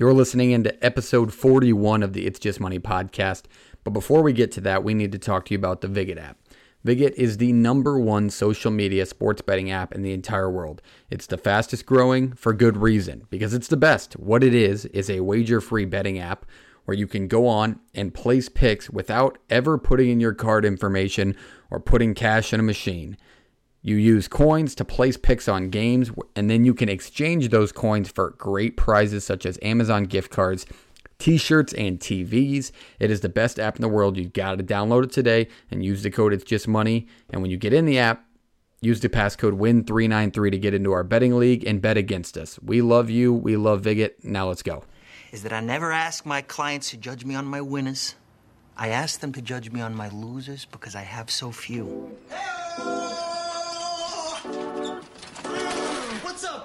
You're listening into episode 41 of the It's Just Money podcast. But before we get to that, we need to talk to you about the Viget app. Viget is the number one social media sports betting app in the entire world. It's the fastest growing for good reason because it's the best. What it is is a wager free betting app where you can go on and place picks without ever putting in your card information or putting cash in a machine. You use coins to place picks on games, and then you can exchange those coins for great prizes such as Amazon gift cards t-shirts and TVs. It is the best app in the world. You've got to download it today and use the code it's just money. And when you get in the app, use the passcode win393 to get into our betting league and bet against us. We love you. We love Viget. Now let's go. Is that I never ask my clients to judge me on my winners. I ask them to judge me on my losers because I have so few. What's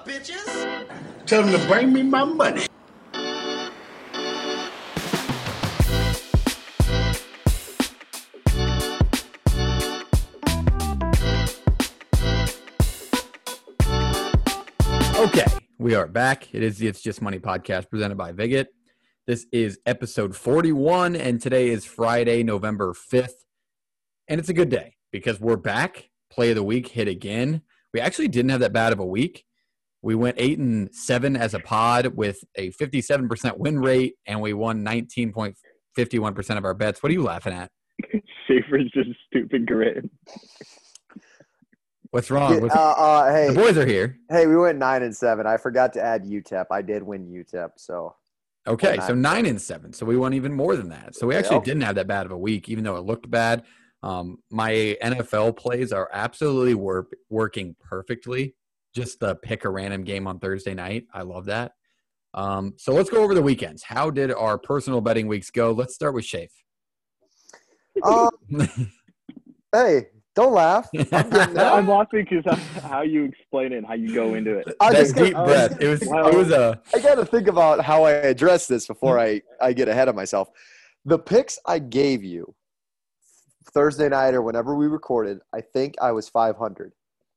bitches? Tell them to bring me my money. Okay, we are back. It is the It's Just Money podcast presented by Viget. This is episode 41, and today is Friday, November 5th. And it's a good day because we're back. Play of the week hit again. We actually didn't have that bad of a week. We went eight and seven as a pod with a 57% win rate, and we won 19.51% of our bets. What are you laughing at? Schaefer's just stupid grit. What's wrong? Yeah, What's- uh, uh, hey, the boys are here. hey, we went nine and seven. I forgot to add UTEP. I did win UTEP, so Okay, nine so and nine and seven. So we won even more than that. So we actually Yep. didn't have that bad of a week, even though it looked bad. Um, my NFL plays are absolutely work, working perfectly. Just the pick a random game on Thursday night. I love that. Um, so let's go over the weekends. How did our personal betting weeks go? Let's start with Shafe. um, hey, don't laugh. I'm getting. I'm laughing because how you explain it and how you go into it. I that just deep gotta, breath. It was. Wow. It was a. I got to think about how I address this before I, I get ahead of myself. The picks I gave you Thursday night or whenever we recorded, I think I was 500.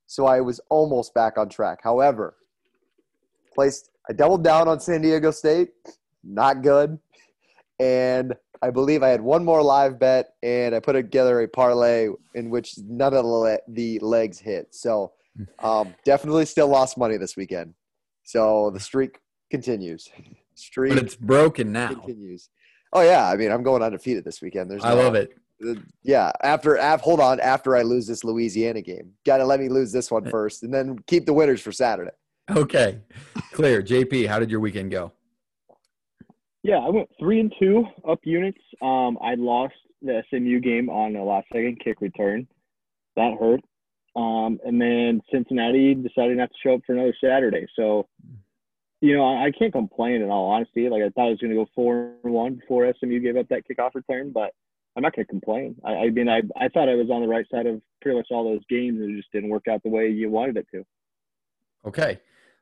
So I was almost back on track. However, placed I doubled down on San Diego State, not good. And I believe I had one more live bet, and I put together a parlay in which none of the, le- the legs hit. So um, definitely still lost money this weekend. So the streak continues. Streak But it's broken now. continues. Oh yeah, I mean I'm going undefeated this weekend. There's I love it. Yeah, after af, hold on, after I lose this Louisiana game, got to let me lose this one first, and then keep the winners for Saturday. Okay, clear. JP, how did your weekend go? Yeah, I went three and two up units. Um, I lost the SMU game on a last second kick return. That hurt. Um, and then Cincinnati decided not to show up for another Saturday. So, you know, I, I can't complain in all honesty. Like I thought I was going to go four and one before SMU gave up that kickoff return, but I'm not going to complain. I, I mean, I, I thought I was on the right side of pretty much all those games, and it just didn't work out the way you wanted it to. Okay.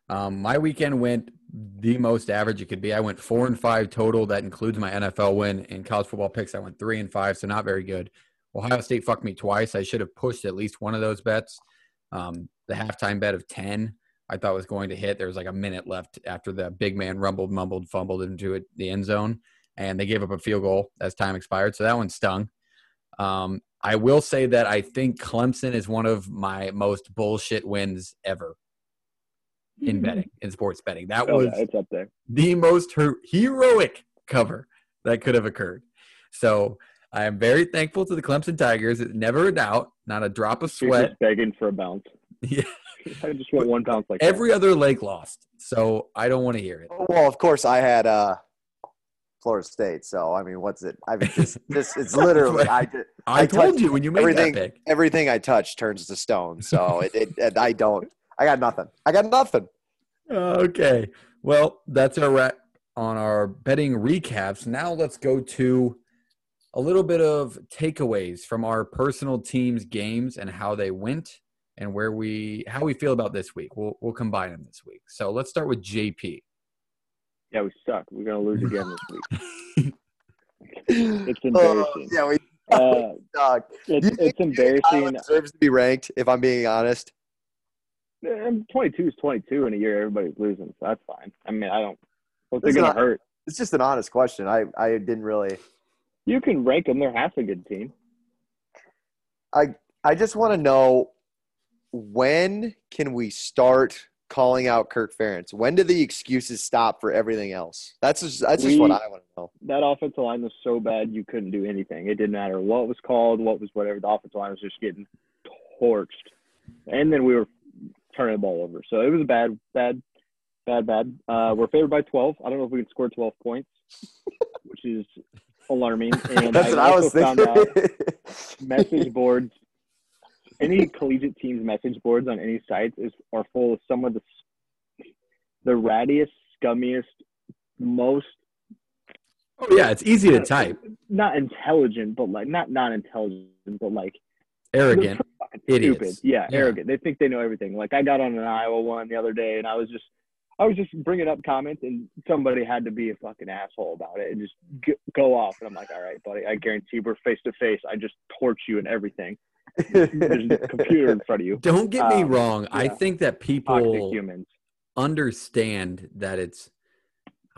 Um, my weekend went the most average it could be. I went four and five total. That includes my NFL win in college football picks. I went three and five, so not very good. Ohio State fucked me twice. I should have pushed at least one of those bets. Um, the halftime bet of ten, I thought was going to hit. There was like a minute left after the big man rumbled, mumbled, fumbled into it, the end zone, and they gave up a field goal as time expired. So that one stung. Um, I will say that I think Clemson is one of my most bullshit wins ever in betting, in sports betting. That Oh, was yeah, it's up there. the most her- heroic cover that could have occurred. So I am very thankful to the Clemson Tigers. It's never a doubt, not a drop of sweat. just begging for a bounce. Yeah. I just want one bounce like that. Every other leg lost. So I don't want to hear it. Well, of course I had uh, Florida State, so I mean, what's it? I mean, this, this it's literally I I, I told you when you made everything. that pick. Everything I touch turns to stone. So it, it, it, I don't. I got nothing. I got nothing. Okay. Well, that's our wrap on our betting recaps. Now let's go to a little bit of takeaways from our personal teams' games and how they went and where we how we feel about this week. We'll we'll combine them this week. So let's start with JP. Yeah, we suck. We're gonna lose again this week. It's Oh, embarrassing. yeah, we. Uh, Dog. it's, Do it's embarrassing. Iowa deserves to be ranked. If I'm being honest. Um, 22 is 22 in a year everybody's losing, so that's fine. I mean, I don't. What's it It's gonna not- hurt? It's just an honest question. I I didn't really. You can rank them. They're half a good team. I I just want to know when can we start calling out Kirk Ferentz? When do the excuses stop for everything else? That's just that's just We- what I want to know. That offensive line was so bad you couldn't do anything. It didn't matter what was called, what was whatever. The offensive line was just getting torched, and then we were turning the ball over. So it was a bad, bad, bad, bad. Uh, we're favored by 12. I don't know if we can score 12 points, which is alarming. And That's I what I was found thinking. out message boards any collegiate team's message boards on any sites is are full of some of the the rattiest scummiest most Oh yeah, it's easy to type. not intelligent but like not not intelligent but like Arrogant. idiots. yeah, Yeah. arrogant they think they know everything like i got on an iowa one the other day and i was just I was just bringing up comments, and somebody had to be a fucking asshole about it and just go off. And I'm like, all right, buddy, I guarantee we're face to face. I just torch you and everything. There's a computer in front of you. Don't get me Um, wrong. I think that people humans. understand that it's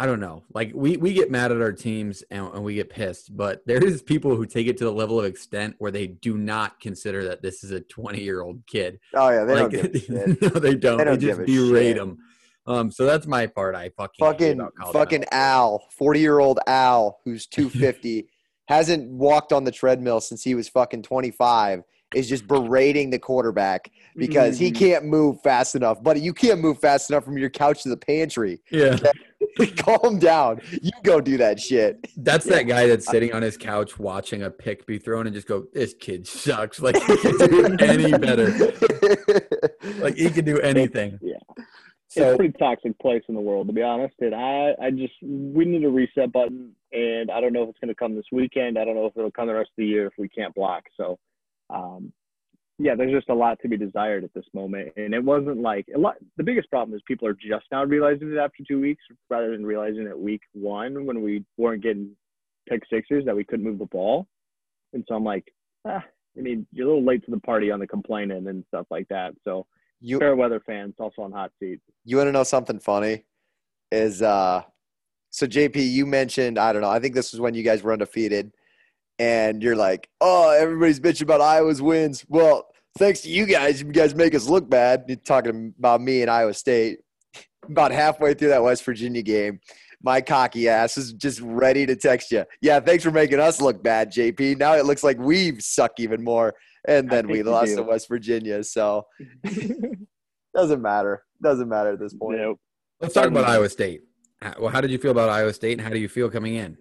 I don't know. Like we we get mad at our teams and, and we get pissed, but there is people who take it to the level of extent where they do not consider that this is a 20 year old kid. oh yeah, they like, don't give no, they don't. They They, don't just give a berate them. Um, so that's my part. I fucking fucking fucking. Al, forty year old Al, who's two fifty, hasn't walked on the treadmill since he was fucking twenty five. Is just berating the quarterback because he Mhm. can't move fast enough. But you can't move fast enough from your couch to the pantry. Yeah, Calm down. You go do that shit. that's that guy that's sitting on his couch watching a pick be thrown and just go, "This kid sucks." Like he can do any better. Like he can do anything. Yeah. it's a pretty toxic place in the world, to be honest. And I, I just, we need a reset button. And I don't know if it's going to come this weekend. I don't know if it'll come the rest of the year if we can't block. So, um, yeah, there's just a lot to be desired at this moment. And it wasn't like a lot. The biggest problem is people are just now realizing it after two weeks rather than realizing it week one when we weren't getting pick sixes that we couldn't move the ball. And so I'm like, ah, I mean, you're a little late to the party on the complaining and stuff like that. So, you fair weather fans also on hot seat. you want to know something funny? Is uh, so JP, you mentioned I don't know. I think this was when you guys were undefeated, and you're like, oh, everybody's bitching about Iowa's wins. Well, thanks to you guys, you guys make us look bad. You're talking about me and Iowa State. About halfway through that West Virginia game, my cocky ass is just ready to text you. Yeah, thanks for making us look bad, JP. Now it looks like we suck even more, and then we lost do. to West Virginia. So doesn't matter. Doesn't matter at this point. Nope. let's talk about Iowa State. Well, how did you feel about Iowa State, and how do you feel coming in?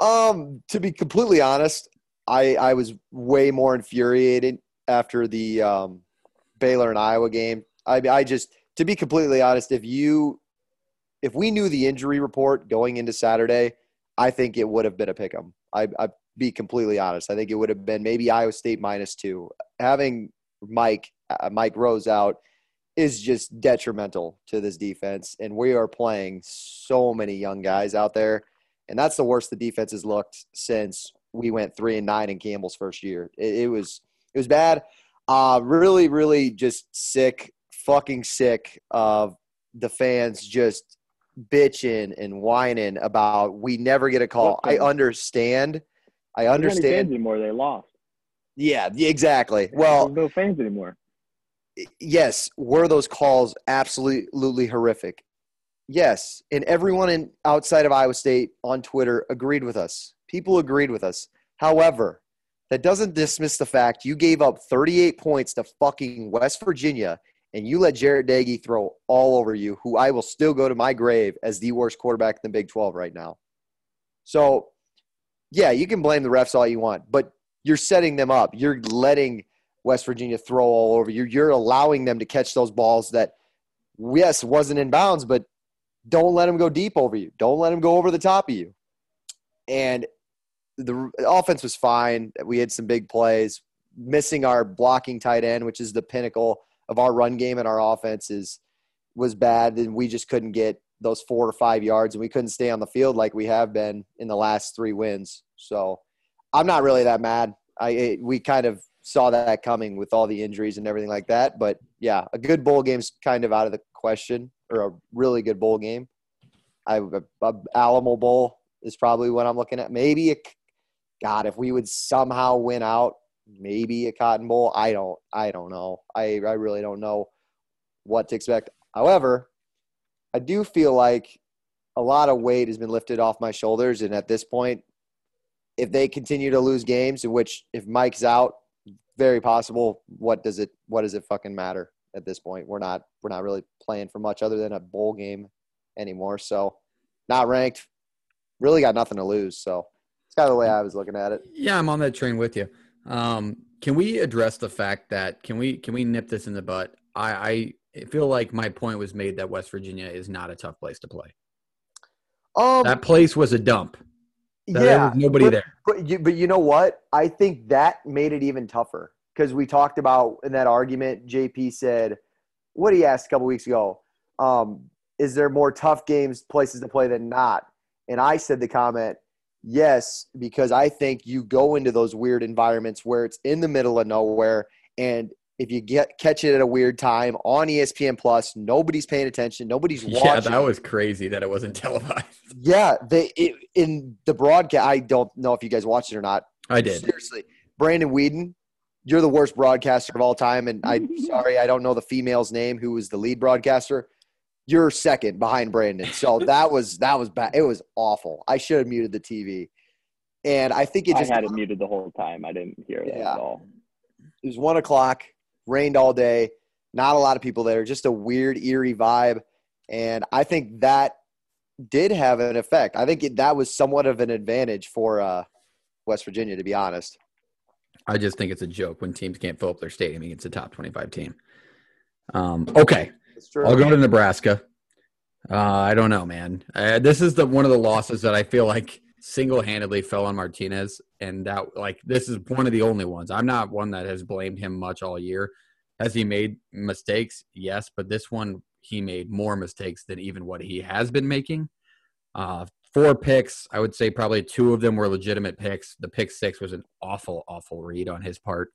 Um, to be completely honest, I I was way more infuriated after the um, Baylor and Iowa game. I I just to be completely honest, if you if we knew the injury report going into Saturday, I think it would have been a pick 'em. I I be completely honest. I think it would have been maybe Iowa State minus two. Having Mike uh, Mike Rose out is just detrimental to this defense, and we are playing so many young guys out there and that's the worst the defense has looked since we went three and nine in Campbell's first year. It, it was it was bad. Uh, really, really just sick, fucking sick of the fans just bitching and whining about we never get a call. I understand. I There's not fans understand. anymore. They lost. Yeah, exactly. Well, There's no fans anymore. yes, were those calls absolutely horrific? Yes, and everyone in outside of Iowa State on Twitter agreed with us. People agreed with us. However, that doesn't dismiss the fact you gave up 38 points to fucking West Virginia and you let Jarret Doege throw all over you, who I will still go to my grave as the worst quarterback in the Big 12 right now. So, yeah, you can blame the refs all you want, but you're setting them up. You're letting West Virginia throw all over you. You're allowing them to catch those balls that, yes, wasn't in bounds, but don't let them go deep over you. Don't let them go over the top of you. And the offense was fine. We had some big plays. Missing our blocking tight end, which is the pinnacle of our run game and our offense, is was bad. And we just couldn't get those four or five yards, and we couldn't stay on the field like we have been in the last three wins. So I'm not really that mad. I it, we kind of saw that coming with all the injuries and everything like that. But yeah, a good bowl game's kind of out of the question, or a really good bowl game. I Alamo Bowl is probably what I'm looking at. Maybe a God, if we would somehow win out, maybe a Cotton Bowl. I don't. I don't know. I I really don't know what to expect. However, I do feel like a lot of weight has been lifted off my shoulders, and at this point, if they continue to lose games, in which if Mike's out, very possible. What does it? What does it fucking matter at this point? We're not. We're not really playing for much other than a bowl game anymore. So, not ranked. Really got nothing to lose. So, it's kind of the way I was looking at it. Yeah, I'm on that train with you. Um, can we address the fact that can we can we nip this in the butt? I, I feel like my point was made that West Virginia is not a tough place to play. Um, That place was a dump. There yeah, was nobody but, there. But you, but you know what? I think that made it even tougher because we talked about in that argument. JP said, "What he asked a couple weeks ago, um, is there more tough games, places to play than not?" And I said the comment, "Yes," because I think you go into those weird environments where it's in the middle of nowhere, and if you get catch it at a weird time on ESPN Plus, nobody's paying attention, nobody's watching. Yeah, that was crazy that it wasn't televised. Yeah, they it, in the broadcast. I don't know if you guys watched it or not. I did. Seriously, Brandon Whedon, you're the worst broadcaster of all time, and I'm sorry I don't know the female's name who was the lead broadcaster. You're second behind Brandon, so that was that was bad. It was awful. I should have muted the TV, and I think it I just had it muted the whole time. I didn't hear that Yeah. at all. it was one o'clock, rained all day, not a lot of people there, just a weird, eerie vibe. And I think that did have an effect. I think it, that was somewhat of an advantage for uh, West Virginia, to be honest. I just think it's a joke when teams can't fill up their stadium against a top 25 team. Um, okay, I'll go to Nebraska. Uh, I don't know, man. Uh, this is the one of the losses that I feel like single-handedly fell on Martinez, and that like this is one of the only ones. I'm not one that has blamed him much all year. Has he made mistakes? Yes, but this one he made more mistakes than even what he has been making. Uh, four picks. I would say probably two of them were legitimate picks. The pick six was an awful, awful read on his part.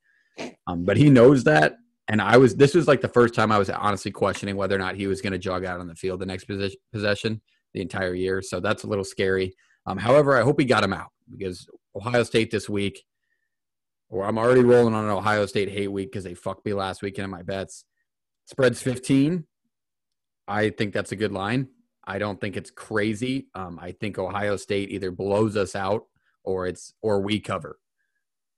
Um, but he knows that. And I was, this was like the first time I was honestly questioning whether or not he was going to jog out on the field the next possession, possession the entire year. So that's a little scary. Um, however, I hope he got him out because Ohio State this week, or I'm already rolling on an Ohio State hate week because they fucked me last weekend in my bets. Spreads 15. I think that's a good line. I don't think it's crazy. Um, I think Ohio State either blows us out or it's or we cover.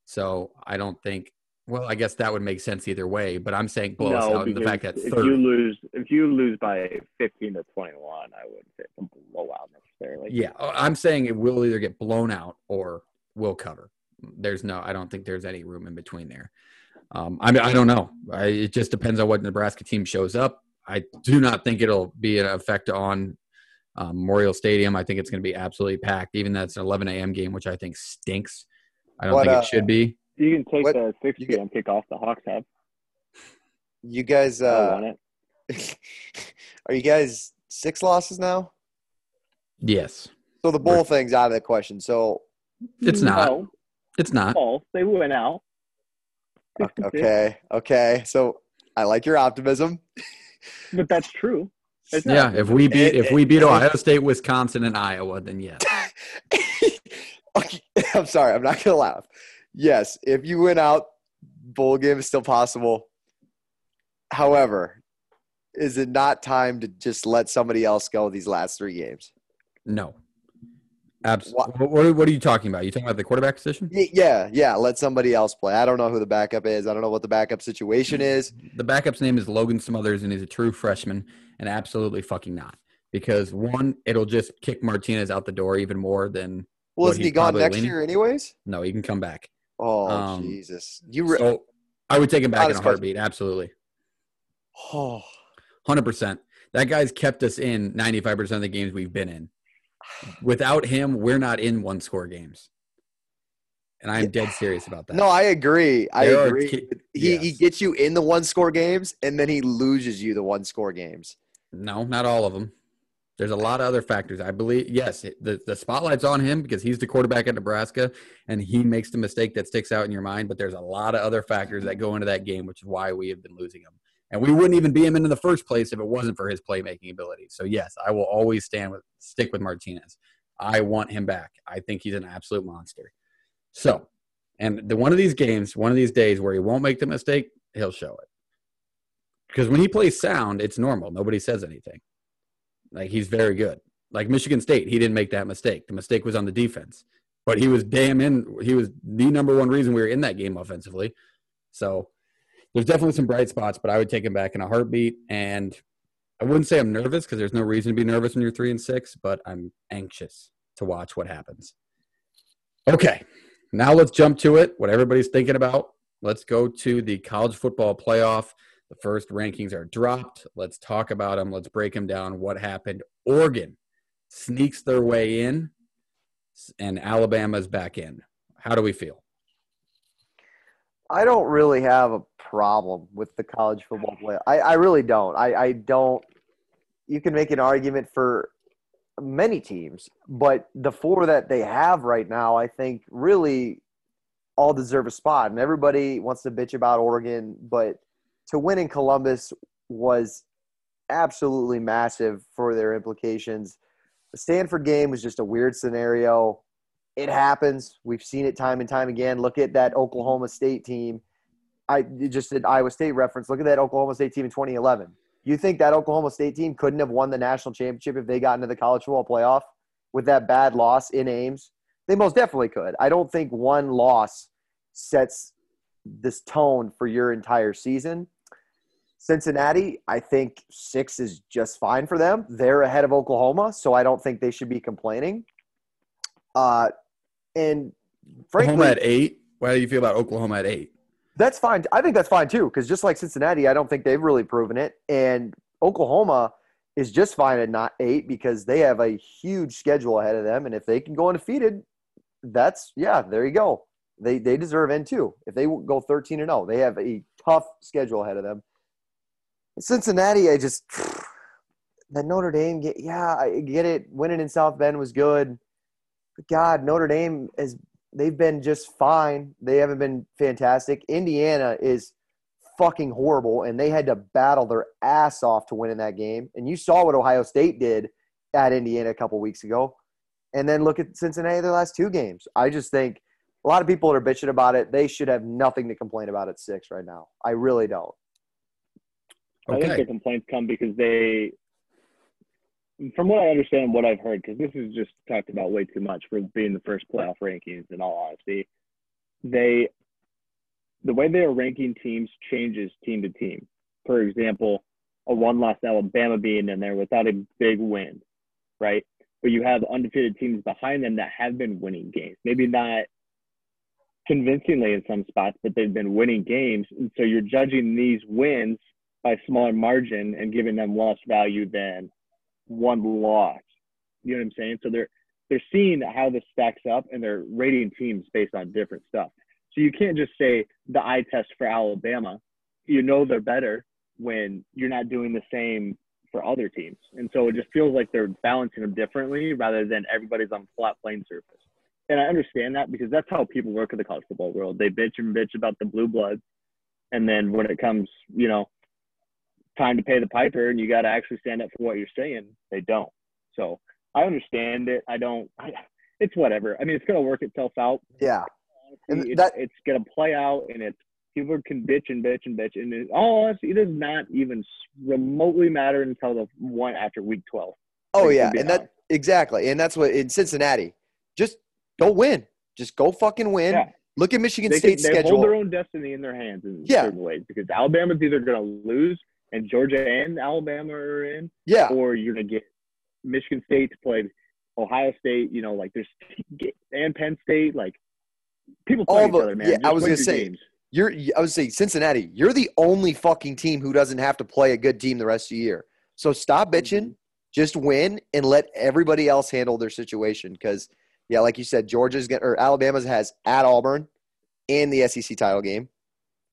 So I don't think. Well, I guess that would make sense either way. But I'm saying blow us out. The fact that if third, you lose if you lose by fifteen to twenty one, I wouldn't say it's a blowout necessarily. yeah, uh, I'm saying it will either get blown out or we'll cover. There's no. I don't think there's any room in between there. Um, I mean, I don't know. I, it just depends on what Nebraska team shows up. I do not think it'll be an effect on um, Memorial Stadium. I think it's going to be absolutely packed, even that's an 11 a.m. game, which I think stinks. I don't What, think uh, it should be. You can take What- the six you get- p.m. kickoff the Hawks have. You guys, I uh, want it. are you guys six losses now? Yes, So the bowl thing's out of the question. So it's not. No, It's not. false. They went out. Six and six. okay, okay. So I like your optimism. But that's true. It's Yeah, not. if we beat It- if we beat it- Ohio State, Wisconsin, and Iowa, then yes. okay, I'm sorry. I'm not gonna laugh. Yes, if you win out, bowl game is still possible. However, is it not time to just let somebody else go these last three games? No. Absolutely. What- What, what, are you talking about? you talking about the quarterback position? Yeah, yeah. Let somebody else play. I don't know who the backup is. I don't know what the backup situation is. The backup's name is Logan Smothers, and he's a true freshman, and absolutely fucking not. Because one, it'll just kick Martinez out the door even more than Well, isn't he gone next leaning? year anyways? no, he can come back. Oh Um, Jesus! You re- So I would take him back in a question. heartbeat. Absolutely, oh, hundred percent. That guy's kept us in ninety five percent of the games we've been in. Without him, we're not in one score games. And I'm dead serious about that. no, I agree. I There agree. ki- he he gets you in the one score games, and then he loses you the one score games. No, not all of them. There's a lot of other factors. I believe, yes, the, the spotlight's on him because he's the quarterback at Nebraska and he makes the mistake that sticks out in your mind. But there's a lot of other factors that go into that game, which is why we have been losing him. And we wouldn't even be him in the first place if it wasn't for his playmaking ability. So yes, I will always stand with stick with Martinez. I want him back. I think he's an absolute monster. So, and the one of these games, one of these days where he won't make the mistake, he'll show it. Because when he plays sound, it's normal. Nobody says anything. Like he's very good. Like Michigan State, he didn't make that mistake. The mistake was on the defense. But he was damn in. He was the number one reason we were in that game offensively. So there's definitely some bright spots, but I would take him back in a heartbeat. And I wouldn't say I'm nervous because there's no reason to be nervous when you're three and six, but I'm anxious to watch what happens. Okay, now let's jump to it. What everybody's thinking about. Let's go to the college football playoff. The first rankings are dropped. Let's talk about them. Let's break them down. What happened? Oregon sneaks their way in, and Alabama's back in. How do we feel? I don't really have a problem with the college football play. I, I really don't. I, I don't. You can make an argument for many teams, but the four that they have right now, I think, really all deserve a spot. And everybody wants to bitch about Oregon, but to win in Columbus was absolutely massive for their implications. The Stanford game was just a weird scenario it happens. We've seen it time and time again. Look at that Oklahoma State team. I just did Iowa State reference. Look at that Oklahoma State team in 2011. You think that Oklahoma State team couldn't have won the national championship if they got into the college football playoff with that bad loss in Ames? They most definitely could. I don't think one loss sets this tone for your entire season. Cincinnati, I think six is just fine for them. They're ahead of Oklahoma, so I don't think they should be complaining. Uh, and frankly, Oklahoma at eight. How do you feel about Oklahoma at eight? That's fine. I think that's fine too, because just like Cincinnati, I don't think they've really proven it. And Oklahoma is just fine at not eight because they have a huge schedule ahead of them. And if they can go undefeated, that's yeah, there you go. They they deserve in too. If they go thirteen and zero, they have a tough schedule ahead of them. Cincinnati, I just that Notre Dame get yeah, I get it. Winning in South Bend was good. But God, Notre Dame is they've been just fine. They haven't been fantastic. Indiana is fucking horrible, and they had to battle their ass off to win in that game. And you saw what Ohio State did at Indiana a couple weeks ago. And then look at Cincinnati their last two games. I just think a lot of people that are bitching about it. They should have nothing to complain about at six right now. I really don't. Okay. I think the complaints come because they from what I understand, what I've heard, because this is just talked about way too much for being the first playoff rankings. In all honesty, they the way they are ranking teams changes team to team. For example, a one-loss Alabama being in there without a big win, right? But you have undefeated teams behind them that have been winning games. Maybe not convincingly in some spots, but they've been winning games. And so you're judging these wins by a smaller margin and giving them less value than one loss. You know what I'm saying? So they're they're seeing how this stacks up and they're rating teams based on different stuff. So you can't just say the eye test for Alabama. You know they're better when you're not doing the same for other teams. And so it just feels like they're balancing them differently rather than everybody's on flat plane surface. And I understand that because that's how people work in the college football world. They bitch and bitch about the blue bloods. And then when it comes, you know, time to pay the piper and you got to actually stand up for what you're saying, they don't. So I understand it. I don't. I, it's whatever. I mean, it's gonna work itself out. Yeah, and that, it's, it's gonna play out, and it's people can bitch and bitch and bitch, and it, all it does not even remotely matter until the one after week twelve. Oh like, yeah, and that exactly, and that's what in Cincinnati. Just go win. Just go fucking win. Yeah. Look at Michigan they State's can, they schedule. hold their own destiny in their hands in yeah. certain ways because Alabama's either going to lose and Georgia and Alabama are in. Yeah. Or you're gonna get Michigan State to play Ohio State. You know, like there's and Penn State. Like people play All the, each other, man. Yeah, Just I was gonna say. Games. You're, I would say Cincinnati. You're the only fucking team who doesn't have to play a good team the rest of the year. So stop bitching, mm-hmm. just win, and let everybody else handle their situation. Because, yeah, like you said, Georgia's going or Alabama's has at Auburn in the SEC title game.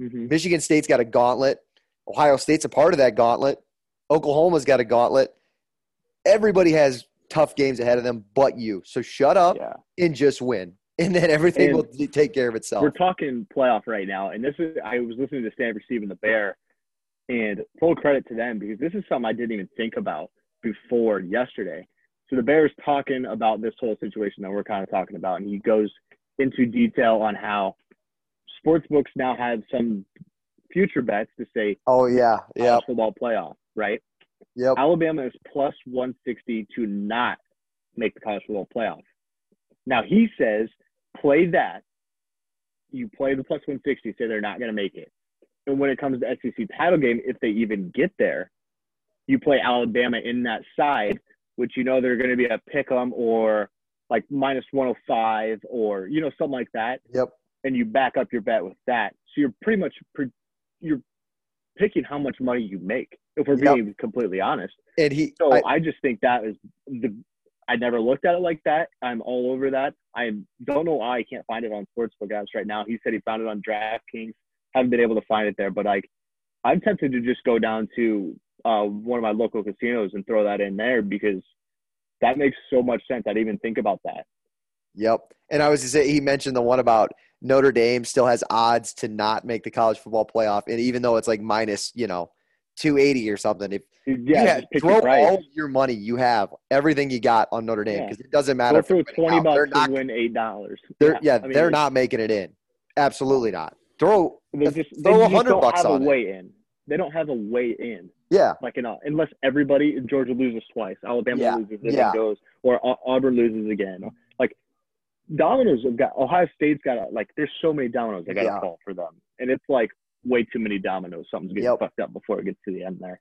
Mm-hmm. Michigan State's got a gauntlet Ohio State's a part of that gauntlet. Oklahoma's got a gauntlet. Everybody has tough games ahead of them, but you. So shut up yeah. and just win, and then everything and will take care of itself. We're talking playoff right now, and this is I was listening to Stanford Steve and the Bear And full credit to them because this is something I didn't even think about before yesterday. So the Bears talking about this whole situation that we're kind of talking about, and he goes into detail on how sports books now have some future bets to say Oh yeah, yep, football playoff, right? yep. Alabama is plus 160 to not make the college football playoff. Now he says play that. You play the plus 160, say they're not going to make it. And when it comes to SEC title game, if they even get there, you play Alabama in that side, which you know they're going to be a pick 'em or like minus 105 or you know something like that, Yep. and you back up your bet with that. So you're pretty much pre- you're picking how much money you make. If we're Yep. being completely honest. And he, So I- I, just think that is the. I never looked at it like that. I'm all over that. I don't know why I can't find it on Sportsbook apps right now. He said he found it on DraftKings. Haven't been able to find it there, but like, I'm tempted to just go down to uh, one of my local casinos and throw that in there because that makes so much sense. I didn't even think about that. Yep. And I was to say he mentioned the one about Notre Dame still has odds to not make the college football playoff, and even though it's like minus, you know, two eighty or something, if Yeah, throw price. all your money you have, everything you got on Notre Dame, Yeah. because it doesn't matter. Go they're throw twenty bucks They're not. and win eight dollars. They're, yeah, I mean, they're not making it in. Absolutely not. Throw They just, they throw hundred don't bucks have on a it. way in. They don't have a way in. Yeah, Like, know, unless everybody, in Georgia loses twice, Alabama Yeah, loses, and yeah. then goes, or Au- Auburn loses again. Like, dominoes have got, Ohio State's got, a, like, there's so many dominoes that got to Yeah. fall for them. And it's like way too many dominoes. Something's getting Yep. fucked up before it gets to the end there.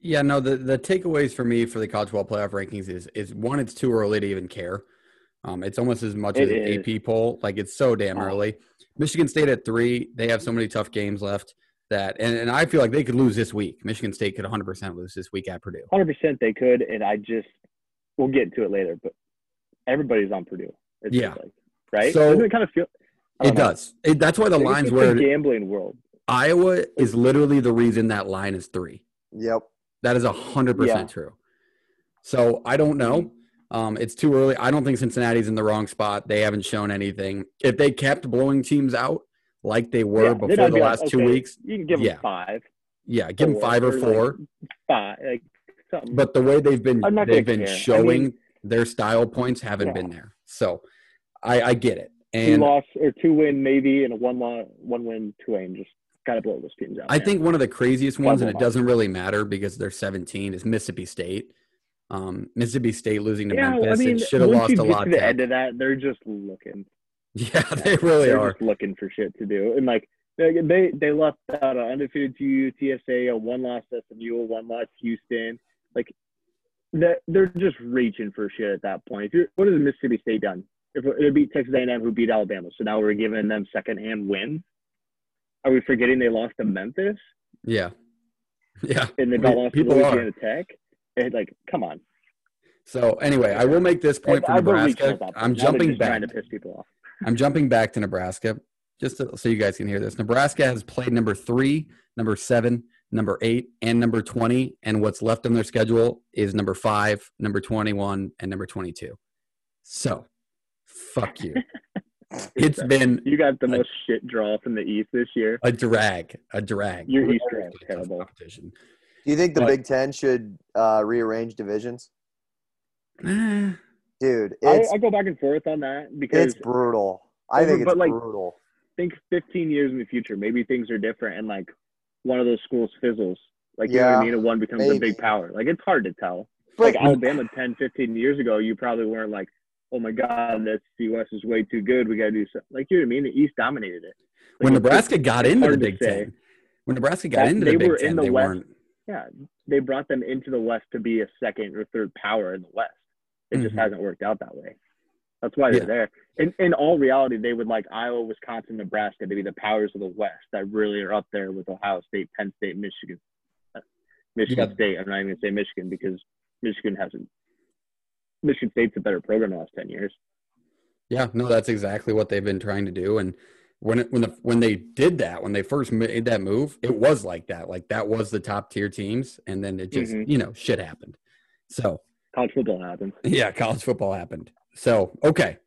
Yeah, no, the, the takeaways for me for the college football playoff rankings is is one, it's too early to even care. Um, it's almost as much It as an. AP poll. Like it's so damn Oh. early. Michigan State at three, they have so many tough games left that, and, and I feel like they could lose this week. Michigan State could 100% lose this week at Purdue. 100% they could, and I just, we'll get into it later, but everybody's on Purdue. It Yeah. Like, right? So- Doesn't it kind of feel, It know. does. It, that's why the Maybe lines it's where the gambling world. Iowa is literally the reason that line is three. yep. That is a hundred percent Yeah. true. So I don't know. Um, it's too early. I don't think Cincinnati's in the wrong spot. They haven't shown anything. If they kept blowing teams out like they were Yeah, before the be like, last two okay, weeks, You can give them Yeah. five. yeah, give them five or like, four. five, like. But the way they've been, they've been care. I showing mean- their style points haven't Yeah. been there. So I, I get it. two loss or two win maybe, and a one loss, one win, two win. Just gotta blow those teams out. I man. think one of the craziest ones, and it doesn't really matter because they're 17, is Mississippi State. Um, Mississippi State losing to Yeah, Memphis I mean, and should have lost a lot. to the end of that, they're just looking. Yeah, they really they're are. just looking for shit to do, and like they they, they left out an undefeated TU, TSA, a one loss SMU, a one loss Houston. Like that, they're just reaching for shit at that point. If you're, what has Mississippi State done? If they beat Texas A&M, who beat Alabama, so now we're giving them secondhand wins. Are we forgetting they lost to Memphis Yeah. Yeah. and they got lost to people are. Louisiana Tech? And like, come on. So anyway, I will make this point for I- I will reach Nebraska. at that point. I'm Now jumping back. Trying to piss people off. I'm jumping back to Nebraska just to, so you guys can hear this. Nebraska has played number three, number seven, number eight, and number 20. And what's left on their schedule is number five, number 21, and number 22. So fuck you. it's been You got the I- most shit draw from the East this year. a drag, a drag. Your East drag is terrible. competition. Do you think the But- Big Ten should uh, rearrange divisions? Dude, I, it's I go back and forth on that because it's brutal. I think it's but, like, brutal. think 15 years in the future, maybe things are different and like one of those schools fizzles. Like, you know what I mean? And one becomes a big power. Like, it's hard to tell. But Like, Alabama 10, 15 years ago, you probably weren't like, oh my God, that CUS is way too good. We got to do something. Like, you know what I mean? The East dominated it. Like, when Nebraska got into the Big. Ten, when Nebraska got into they the Big were Ten, in the they West. weren't. Yeah, they brought them into the West to be a second or third power in the West. It just Mhm. hasn't worked out that way. That's why they're Yeah. there. In in all reality, they would like Iowa, Wisconsin, Nebraska to be the powers of the West that really are up there with Ohio State, Penn State, Michigan. Uh, Michigan Yeah. State. I'm not even gonna say Michigan because Michigan hasn't. Michigan State's a better program the last ten years. Yeah, no, that's exactly what they've been trying to do. And when it, when the when they did that, when they first made that move, it was like that. Like that was the top tier teams, and then it just Mhm. you know shit happened. So College football happened. yeah, college football happened. So okay,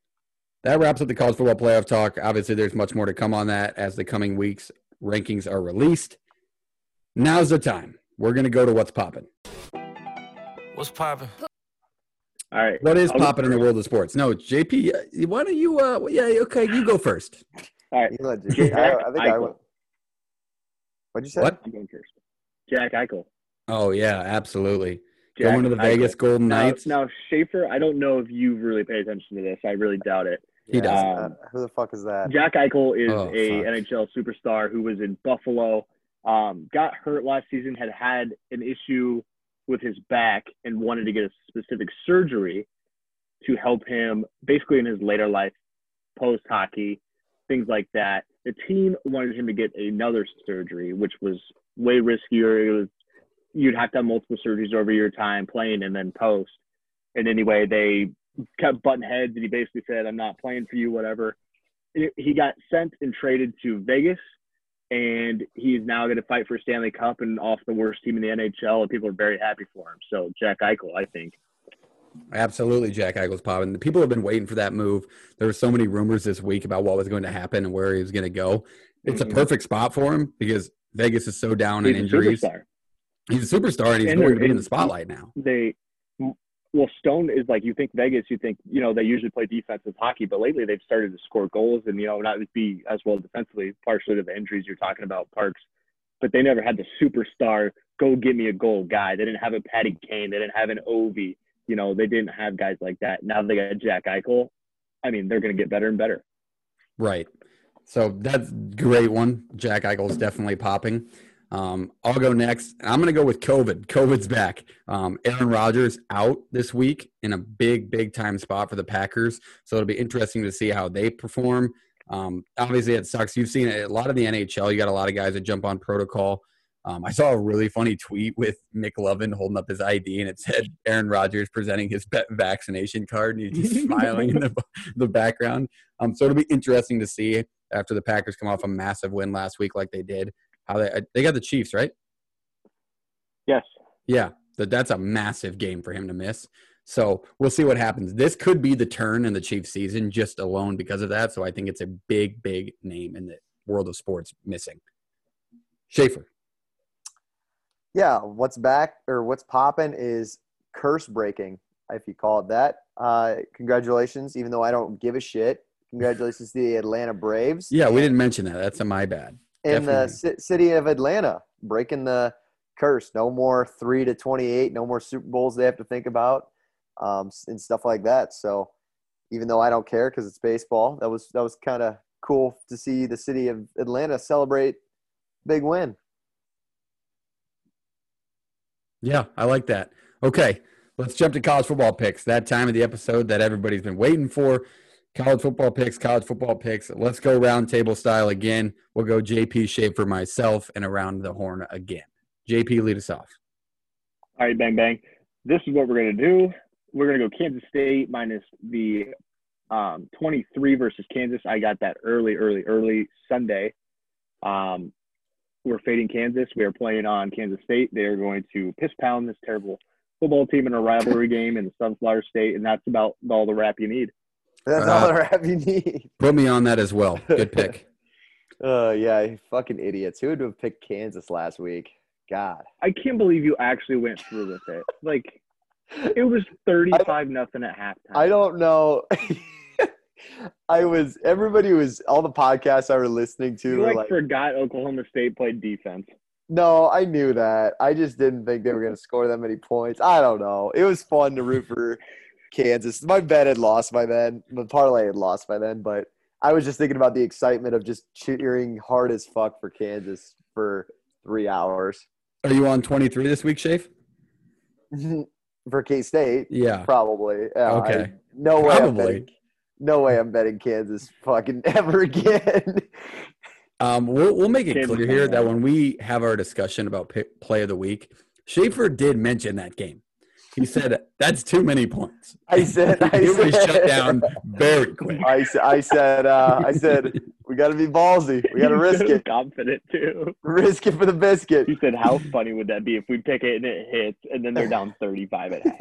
that wraps up the college football playoff talk. Obviously, there's much more to come on that as the coming weeks rankings are released. Now's the time. We're gonna go to what's popping. What's popping? All right. What is I'll popping in the world of sports? No, JP. uh, Why don't you? Uh, yeah, okay, you go first. All right. You let Jack I, I think I Eichel. went. What'd you say? What? I'm going first. Jack Eichel. Oh yeah, absolutely. Jack Going to the Eichel. Vegas Golden Now, Knights. now, Schaefer, I don't know if you've really pay attention to this. I really doubt it. He does. Um, Uh, who the fuck is that? Jack Eichel is Oh, a fuck. NHL superstar who was in Buffalo, um, got hurt last season, had had an issue with his back, and wanted to get a specific surgery to help him basically in his later life, post hockey, things like that. The team wanted him to get another surgery, which was way riskier. It was you'd have to have multiple surgeries over your time playing and then post. And anyway, they kept butting heads, and he basically said, "I'm not playing for you, whatever." He got sent and traded to Vegas, and he's now going to fight for a Stanley Cup and off the worst team in the NHL, and people are very happy for him. So Jack Eichel, I think. Absolutely, Jack Eichel's popping. The people have been waiting for that move. There were so many rumors this week about what was going to happen and where he was going to go. It's a Mhm. perfect spot for him because Vegas is so down He's in a injuries. superstar. He's a superstar and he's And going to be in the spotlight now. They, well, Stone is like you think Vegas, you think you know they usually play defensive hockey, but lately they've started to score goals and you know not be as well defensively, partially to the injuries you're talking about, Parks. But they never had the superstar go get me a goal guy. They didn't have a Patty Kane. They didn't have an Ovi. You know, they didn't have guys like that. Now they got Jack Eichel. I mean, they're going to get better and better. Right. So that's great one. Jack Eichel's definitely popping. Um, I'll go next. I'm going to go with COVID. COVID's back. Um, Aaron Rodgers out this week in a big, big time spot for the Packers. So it'll be interesting to see how they perform. Um, obviously, it sucks. You've seen a lot of the NHL. You got a lot of guys that jump on protocol. Um, I saw a really funny tweet with McLovin holding up his ID, and it said Aaron Rodgers presenting his va- vaccination card, and he's just smiling in the, the background. Um, so it'll be interesting to see after the Packers come off a massive win last week, like they did. How they they got the Chiefs, right? Yes. Yeah, that that's a massive game for him to miss. So we'll see what happens. This could be the turn in the Chiefs season just alone because of that. So I think it's a big, big name in the world of sports missing. Schaefer. Yeah, what's back or what's popping is curse breaking, if you call it that. Uh, congratulations, even though I don't give a shit. Congratulations to the Atlanta Braves. Yeah, we didn't mention that. That's a my bad. In the definitely. ci- city of Atlanta, breaking the curse. No more three to twenty-eight. No more Super Bowls they have to think about, um, and stuff like that. So, even though I don't care because it's baseball, that was that was kind of cool to see the city of Atlanta celebrate big win. Yeah, I like that. Okay, let's jump to college football picks. That time of the episode that everybody's been waiting for. College football picks, college football picks. Let's go round table style again. We'll go JP shape for myself, and around the horn again. JP, lead us off. All right, bang bang. This is what we're gonna do. We're gonna go Kansas State minus the um, 23 versus Kansas. I got that early, early, early Sunday. Um, we're fading Kansas. We are playing on Kansas State. They are going to piss pound this terrible football team in a rivalry game in the Sunflower State, and that's about all the rap you need. That's Uh, all the rap you need. Put me on that as well. Good pick. Uh, yeah, fucking idiots. Who would have picked Kansas last week? God. I can't believe you actually went through with it. Like it was 35 nothing at halftime. I don't know. I was everybody was all the podcasts I were listening to You were like, like, forgot Oklahoma State played defense. no, I knew that. I just didn't think they were going to score that many points. I don't know. It was fun to root for Kansas. My bet had lost by then. The parlay had lost by then, but I was just thinking about the excitement of just cheering hard as fuck for Kansas for three hours Are you on 23 this week, Shafe? for K State. Yeah. Probably. Yeah, I- Okay. no way. I'm Probably. betting, no way. I'm betting Kansas fucking ever again. Um, we'll, we'll make it clear here that that. when we have our discussion about pick, play of the week, Schaefer did mention that game. He said that's too many points. I said. I he was said, shut down very quick. I said. I said. Uh, I said. We got to be ballsy. We got to risk was it. Confident too. Risk it for the biscuit. He said, "How funny would that be if we pick it and it hits, and then they're down 35 at half?"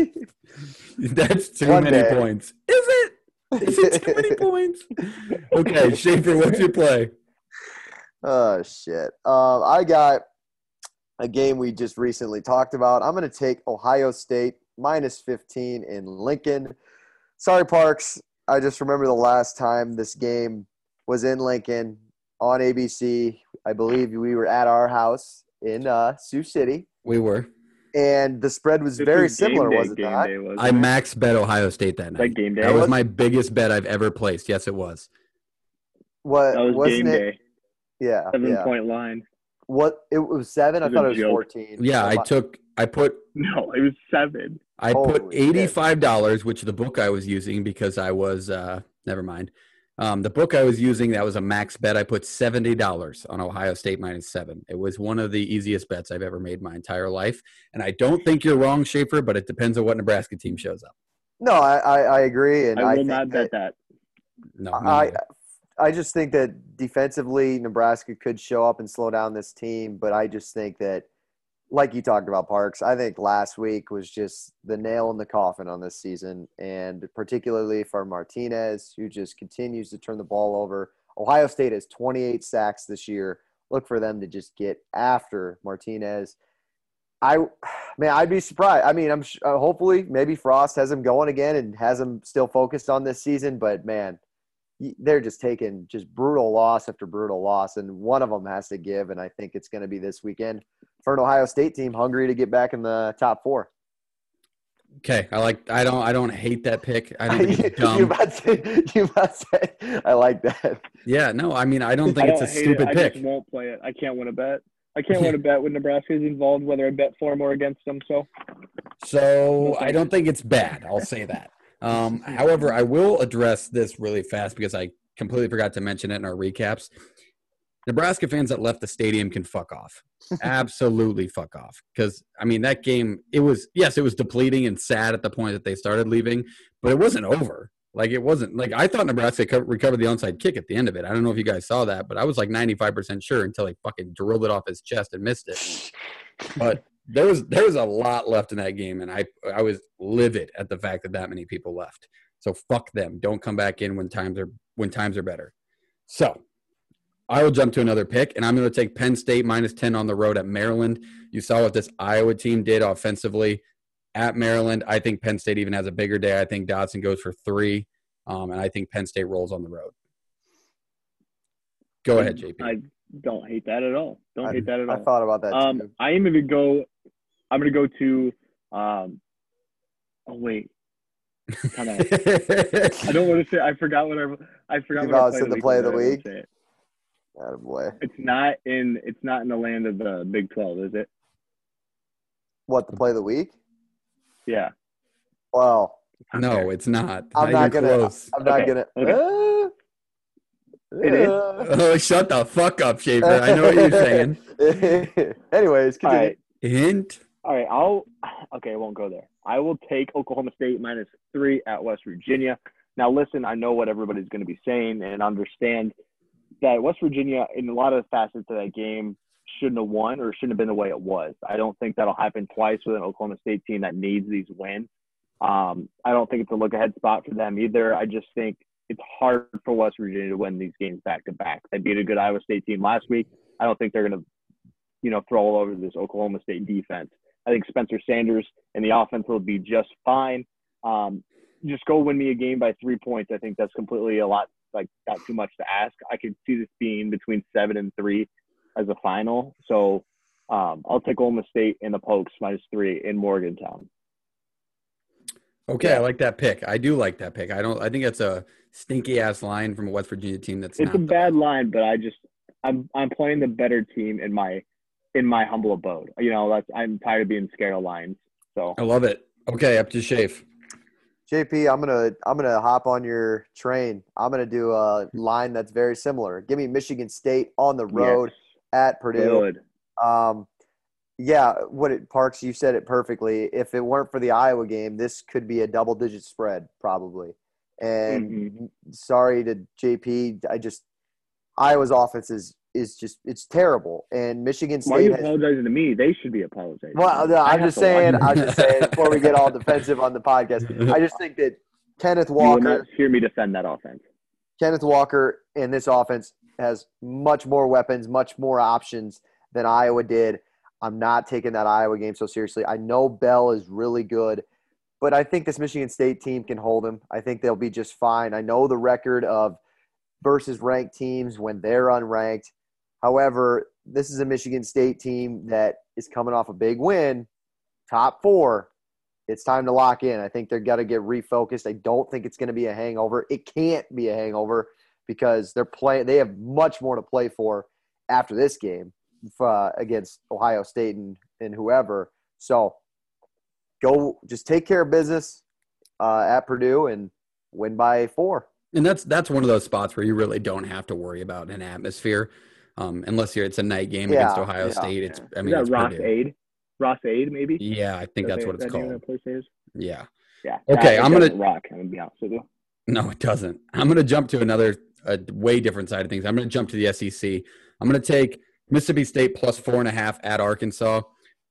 That's too One many day. points. Is it? Is it too many points? Okay, Schaefer, what's your play? Oh shit. Um, I got a game we just recently talked about. I'm going to take Ohio State minus 15 in Lincoln. Sorry, Parks. I just remember the last time this game was in Lincoln on ABC. I believe we were at our house in uh, Sioux City, We were. and the spread was This very was similar, day, was it game not? day, wasn't I it? max bet Ohio State that night. Like game day? That was Was- my biggest bet I've ever placed. Yes, it was. What That was wasn't game it? day. Yeah, Seven yeah. point line. What it was seven? I It was thought it was joke. fourteen. Yeah, I So took. I put. No, it was seven. I put Holy shit. eighty-five dollars, which the book I was using because I was. uh Never mind. Um, the book I was using that was a max bet. I put seventy dollars on Ohio State minus seven. It was one of the easiest bets I've ever made my entire life, and I don't think you're wrong, Schaefer. But it depends on what Nebraska team shows up. no, I, I, I agree, and I I, will think not bet that. No, I neither. I just think that defensively Nebraska could show up and slow down this team, but I just think that like you talked about Parks, I think last week was just the nail in the coffin on this season and particularly for Martinez who just continues to turn the ball over. Ohio State has 28 sacks this year. Look for them to just get after Martinez. I man, I'd be surprised. I mean, I'm uh, hopefully maybe Frost has him going again and has him still focused on this season, but man, they're just taking just brutal loss after brutal loss, and one of them has to give, and I think it's going to be this weekend for an Ohio State team hungry to get back in the top four. Okay, I like. I don't. I don't hate that pick. I don't think it's dumb. you about to, you about to say, I like that. Yeah, no. I mean, I don't think I it's don't a stupid it. I pick. just won't play it. I can't win a bet. I can't win a bet when Nebraska is involved, whether I bet for them or against them. So So No, I don't think it's bad. I'll say that. Um, however, I will address this really fast because I completely forgot to mention it in our recaps. Nebraska fans that left the stadium can fuck off. Absolutely fuck off. Because I mean that game, it was yes, it was depleting and sad at the point that they started leaving, but it wasn't over. Like it wasn't like I thought Nebraska co- recovered the onside kick at the end of it. I don't know if you guys saw that, but I was like ninety five percent sure until he fucking drilled it off his chest and missed it. But there was there was a lot left in that game, and I I was livid at the fact that that many people left. So fuck them. Don't come back in when times are when times are better. So I will jump to another pick, and I'm going to take Penn State minus ten on the road at Maryland. You saw what this Iowa team did offensively at Maryland. I think Penn State even has a bigger day. I think Dotson goes for three, um, and I think Penn State rolls on the road. Go ahead, JP. I don't hate that at all. Don't I, hate that at all. I thought about that Um, too. I am going to go. I'm going to go to. Um, oh wait, Time out. I don't want to say. I forgot what I. I forgot You what I said the play of the but week? Say. Attaboy. It's not in. It's not in the land of the Big Twelve, is it? What the play of the week? Yeah. Well, no, it's not. I'm not even gonna. close. I'm not Okay, gonna. okay. Uh, It is? uh. Oh, shut the fuck up, Schaefer. I know what you're saying. Anyways, All continue. right. Hint. All right. I'll. Okay, I won't go there. I will take Oklahoma State minus three at West Virginia. Now, listen. I know what everybody's going to be saying, and understand that West Virginia, in a lot of facets of that game, shouldn't have won or shouldn't have been the way it was. I don't think that'll happen twice with an Oklahoma State team that needs these wins. Um, I don't think it's a look ahead spot for them either. I just think it's hard for West Virginia to win these games back to back. They beat a good Iowa State team last week. I don't think they're going to, you know, throw all over this Oklahoma State defense. I think Spencer Sanders and the offense will be just fine. Um, just go win me a game by three points. I think that's completely a lot, like not too much to ask. I could see this being between seven and three as a final. So um, I'll take Oklahoma State and the Pokes minus three in Morgantown. Okay, Yeah. I like that pick. I do like that pick. I don't. I think that's a stinky ass line from a West Virginia team. That's It's not a the- bad line, but I just I'm I'm playing the better team in my in my humble abode. You know, that's I'm tired of being scared of lines. So I love it. Okay, up to Shafe. JP, I'm gonna I'm gonna hop on your train. I'm gonna do a line that's very similar. Give me Michigan State on the road yes, at Purdue. good. Um, yeah, what it Parks, you said it perfectly. If it weren't for the Iowa game, this could be a double digit spread probably. And Mm-hmm. sorry to JP, I just Iowa's offense is is just it's terrible, and Michigan State. Why are you has. apologizing to me? They should be apologizing. Well, no, I'm just saying. I'm just saying before we get all defensive on the podcast. I just think that Kenneth You will not Walker, hear me defend that offense. Kenneth Walker, in this offense has much more weapons, much more options than Iowa did. I'm not taking that Iowa game so seriously. I know Bell is really good, but I think this Michigan State team can hold him. I think they'll be just fine. I know the record of versus ranked teams when they're unranked. However, this is a Michigan State team that is coming off a big win, top four. It's time to lock in. I think they're got to get refocused. I don't think it's going to be a hangover. It can't be a hangover because they're playing. They have much more to play for after this game uh, against Ohio State and, and whoever. So go, just take care of business uh, at Purdue and win by four. And that's that's one of those spots where you really don't have to worry about an atmosphere, um, unless you're it's a night game Yeah, against Ohio yeah. State. It's I Is mean that it's Ross Purdue. Aid? Ross-Ade, maybe. Yeah, I think That that's they- what it's that called. that place is? Yeah. Yeah. Okay, That- I'm gonna- rock. I'm gonna be honest with you. No, it doesn't. I'm going to jump to another, a way different side of things. I'm going to jump to the SEC. I'm going to take Mississippi State plus four and a half at Arkansas.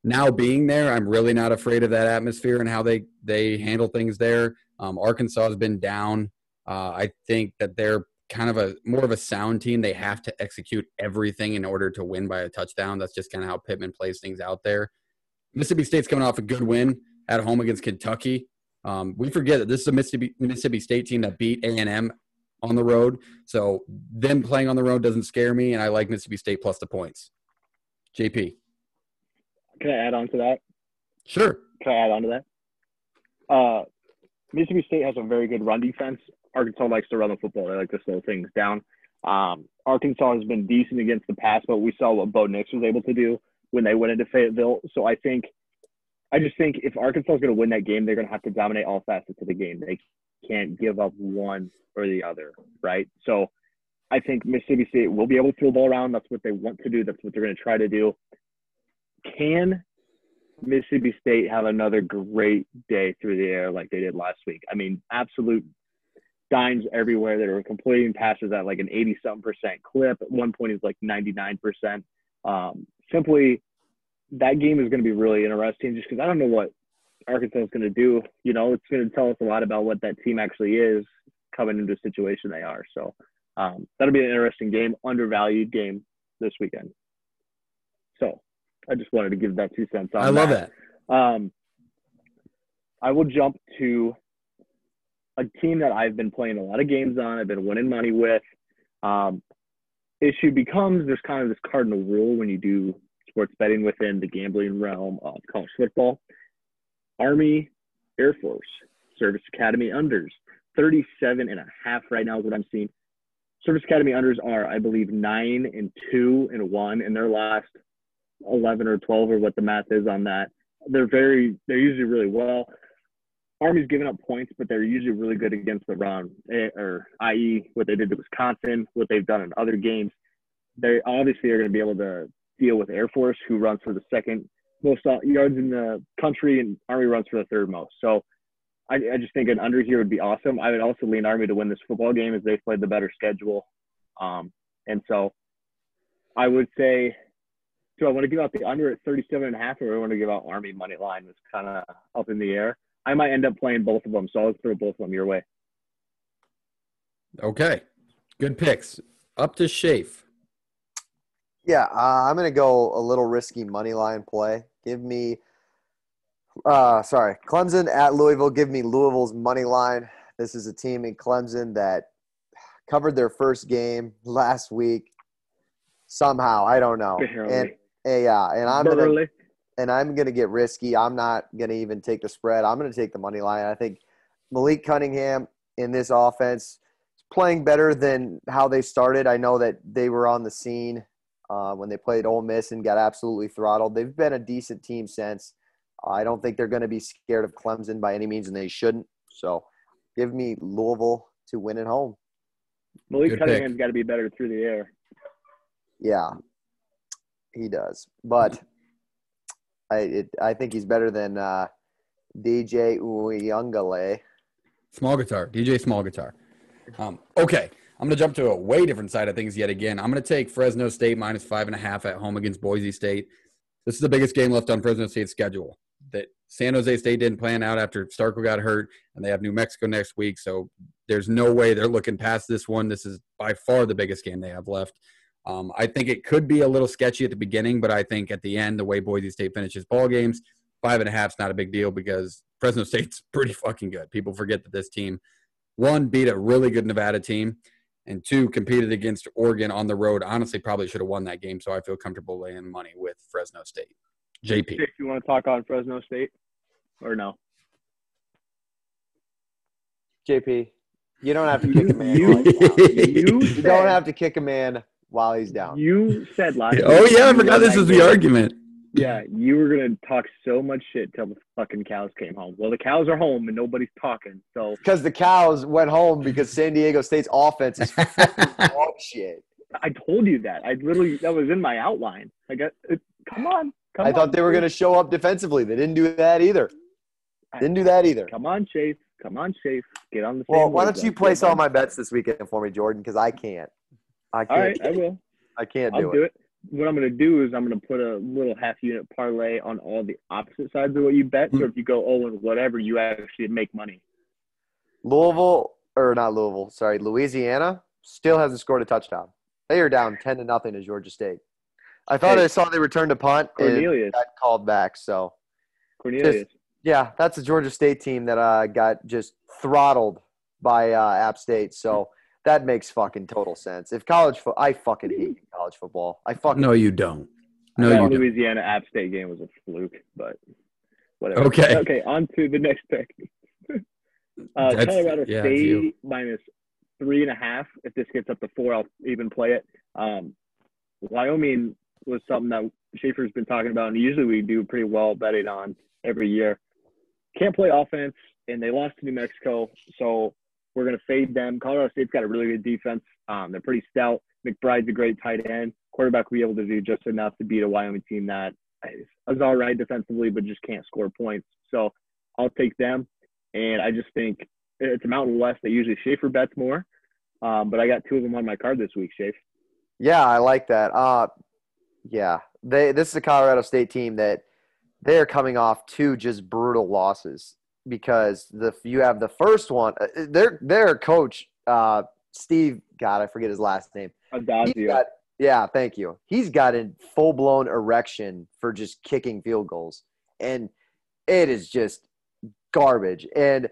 Now being there, I'm really not afraid of that atmosphere and how they they handle things there. Um, Arkansas has been down. Uh, I think that they're kind of a more of a sound team. They have to execute everything in order to win by a touchdown. That's just kind of how Pittman plays things out there. Mississippi State's coming off a good win at home against Kentucky. Um, we forget that this is a Mississippi, Mississippi State team that beat A and M on the road. So them playing on the road doesn't scare me, and I like Mississippi State plus the points. JP, Can I add on to that? sure. Can I add on to that? Uh, Mississippi State has a very good run defense. Arkansas likes to run the football. They like to slow things down. Um, Arkansas has been decent against the pass, but we saw what Bo Nix was able to do when they went into Fayetteville. So I think, I just think if Arkansas is going to win that game, they're going to have to dominate all facets of the game. They can't give up one or the other, right? So I think Mississippi State will be able to throw the ball around. That's what they want to do. That's what they're going to try to do. Can Mississippi State have another great day through the air like they did last week. I mean, absolute dimes everywhere that are completing passes at like an 80 something percent clip. At one point, it's like 99 percent. Um, simply, that game is going to be really interesting just because I don't know what Arkansas is going to do. You know, it's going to tell us a lot about what that team actually is coming into a situation they are. So um, that'll be an interesting game, undervalued game this weekend. So I just wanted to give that two cents on I love that. um, I will jump to a team that I've been playing a lot of games on. I've been winning money with. Um, issue becomes there's kind of this cardinal rule when you do sports betting within the gambling realm of college football. Army, Air Force, Service Academy unders, 37 and a half right now is what I'm seeing. Service Academy unders are, I believe, nine and two and one in their last 11 or 12 or what the math is on that. They're very, they're usually really well. Army's giving up points, but they're usually really good against the run, eh, or i.e., what they did to Wisconsin, what they've done in other games. They obviously are going to be able to deal with Air Force, who runs for the second most uh, yards in the country, and Army runs for the third most. So I, I just think an under here would be awesome. I would also lean Army to win this football game as they've played the better schedule. Um, and so I would say do I want to give out the under at 37 and a half or do I want to give out Army money line? It's kind of up in the air. I might end up playing both of them, so I'll throw both of them your way. Okay, good picks. Up to Shafe. Yeah, uh, I'm going to go a little risky money line play. Give me, uh, sorry, Clemson at Louisville. Give me Louisville's money line. This is a team in Clemson that covered their first game last week. Somehow, I don't know. And Barely. yeah, and I'm gonna Barely. And I'm gonna get risky. I'm not gonna even take the spread. I'm gonna take the money line. I think Malik Cunningham in this offense is playing better than how they started. I know that they were on the scene uh, when they played Ole Miss and got absolutely throttled. They've been a decent team since. I don't think they're going to be scared of Clemson by any means, and they shouldn't. So, give me Louisville to win at home. Malik Good Cunningham's got to be better through the air. Yeah, he does. But I it, I think he's better than uh, DJ Uiagalelei. Small guitar, DJ Small Guitar. Um, okay, I'm going to jump to a way different side of things yet again. I'm going to take Fresno State minus five and a half at home against Boise State. This is the biggest game left on Fresno State's schedule. That San Jose State didn't plan out after Starkel got hurt, and they have New Mexico next week. So there's no way they're looking past this one. This is by far the biggest game they have left. Um, I think it could be a little sketchy at the beginning, but I think at the end, the way Boise State finishes ball games, five and a half is not a big deal because Fresno State's pretty fucking good. People forget that this team, one, beat a really good Nevada team, and two, competed against Oregon on the road. Honestly, probably should have won that game, so I feel comfortable laying money with Fresno State. JP. If you want to talk on Fresno State, or no? JP, you don't have to kick a man. You- while you You don't have to kick a man while he's down. You said last. Oh yeah, I forgot this that was the game. argument. Yeah, you were gonna talk so much shit till the fucking cows came home. Well, the cows are home and nobody's talking. So Because the cows went home because San Diego State's offense is fucking dog shit. I told you that. I literally that was in my outline. I got. It, come on, come I on. thought they were going to show up defensively. They didn't do that either. Didn't do that either. Come on, Chase. Come on, Chase. Get on the same. Well, why don't you place all my bets this weekend for me, Jordan? Because I can't. I can't. right, I will. I can't do I'll do do it. it. What I'm going to do is I'm going to put a little half unit parlay on all the opposite sides of what you bet. Hmm. So if you go oh and whatever, you actually make money. Louisville, or not Louisville, sorry, Louisiana still hasn't scored a touchdown. They are down 10 to nothing to Georgia State. I thought Hey. I saw they returned a punt and Cornelius. got called back. So, Cornelius. yeah, that's a Georgia State team that uh, got just throttled by uh, App State. So that makes fucking total sense. If college football, I fucking hate college football. I fucking No, you don't. No, that you don't. Louisiana App State game was a fluke, but whatever. Okay. Okay, on to the next pick. uh, That's- Colorado yeah, it's you. State minus three and a half. If this gets up to four, I'll even play it. Um, Wyoming was something that Schaefer's been talking about, and usually we do pretty well betting on every year. Can't play offense, and they lost to New Mexico, so we're going to fade them. Colorado State's got a really good defense. Um, they're pretty stout. McBride's a great tight end. Quarterback will be able to do just enough to beat a Wyoming team that is all right defensively, but just can't score points. So I'll take them. And I just think it's a Mountain West They usually Schaefer bets more. Um, but I got two of them on my card this week, Schaefer. Yeah, I like that. Uh, yeah, they this is a Colorado State team that they are coming off two just brutal losses because the you have the first one. uh, Their their coach uh, Steve, God, I forget his last name. Got, yeah, thank you. He's got a full blown erection for just kicking field goals, and it is just garbage. And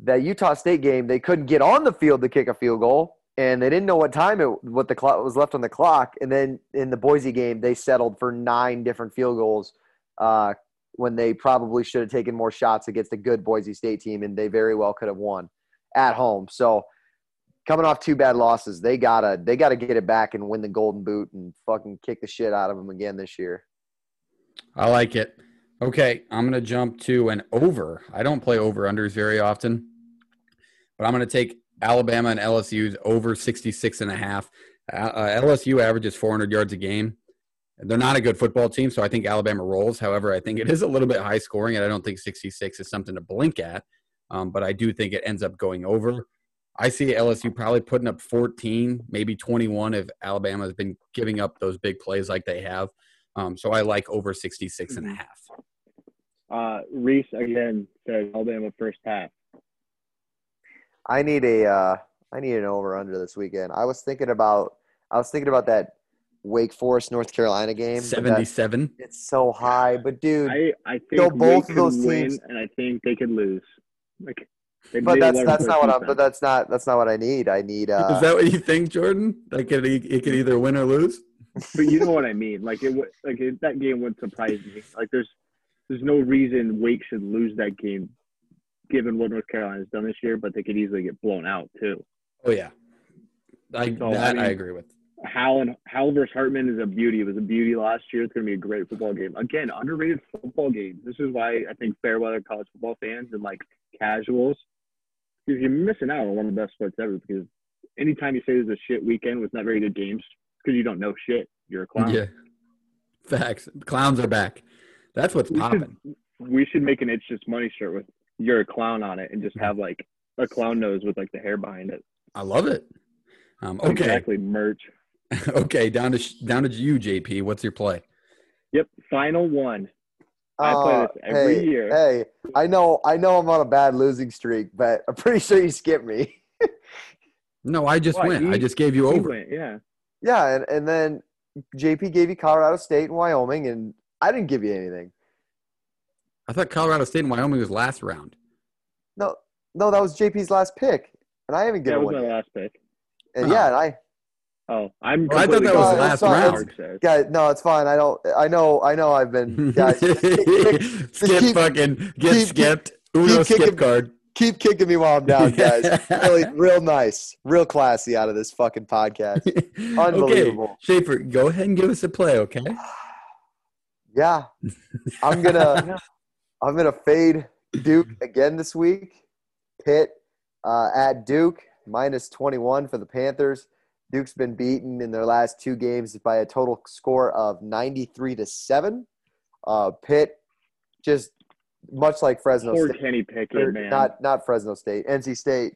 that Utah State game, they couldn't get on the field to kick a field goal, and they didn't know what time it what the clock was left on the clock. And then in the Boise game, they settled for nine different field goals uh, when they probably should have taken more shots against a good Boise State team, and they very well could have won at home. So coming off two bad losses, they gotta they gotta get it back and win the Golden Boot and fucking kick the shit out of them again this year. I like it. Okay, I'm to jump to an over. I don't play over unders very often, but I'm to take Alabama and LSU's over 66 and a half. Uh, uh, LSU averages 400 yards a game. They're not a good football team, so I think Alabama rolls. However, I think it is a little bit high scoring, and I don't think 66 is something to blink at. Um, but I do think it ends up going over. I see LSU probably putting up 14, maybe 21 if Alabama has been giving up those big plays like they have. Um, so I like over 66 and a half. Uh, Reese again says Alabama first half. I need a uh, I need an over under this weekend. I was thinking about I was thinking about that Wake Forest North Carolina game. 77. It's so high, but dude, I I think So both of those teams- and I think they could lose. Like, but that's that's not what I'm. But that's not that's not what I need. I need. Uh, Is that what you think, Jordan? Like it, it could either win or lose? but you know what I mean. Like it, would- like it, that game would surprise me. Like there's, there's no reason Wake should lose that game, given what North Carolina's done this year. But they could easily get blown out too. Oh yeah, I, So, that I mean- I agree with. Howell and Howell versus Hartman is a beauty. It was a beauty last year. It's going to be a great football game. Again, underrated football game. This is why I think fair weather college football fans and like casuals, because you're missing out on one of the best sports ever. Because anytime you say there's a shit weekend with not very good games, because you don't know shit, you're a clown. Yeah, facts. Clowns are back. That's what's We popping. should, we should make an It's Just Money shirt with you're a clown on it and just have like a clown nose with like the hair behind it. I love it. Um, okay, Exactly, merch. okay. Down to sh- down to you, JP. What's your play? Yep, final one. I play uh, this every hey, year. Hey, I know I know I'm on a bad losing streak, but I'm pretty sure you skipped me. No, I just What, went. I just gave you over. went, yeah. Yeah, and, and then JP gave you Colorado State and Wyoming, and I didn't give you anything. I thought Colorado State and Wyoming was last round. No, no, that was JP's last pick, and I haven't given. That given was one. my yet. last pick. And yeah, and I Oh, I'm. Oh, I thought completely that was going last off round. Mark said. guys, no, it's fine. I don't. I know. I know. I've been guys. just kick- kick- skip keep- fucking get keep- skipped. Uno keep skip kicking- card. keep kicking me while I'm down, guys. really, real nice, real classy out of this fucking podcast. Unbelievable. Okay, Schaefer, go ahead and give us a play, okay? Yeah, I'm gonna I'm gonna fade Duke again this week. Pitt uh, at Duke minus 21 for the Panthers. Duke's been beaten in their last two games by a total score of 93 to seven. Uh, Pitt just much like Fresno Poor State, Kenny Pickett, man. not not Fresno State, NC State.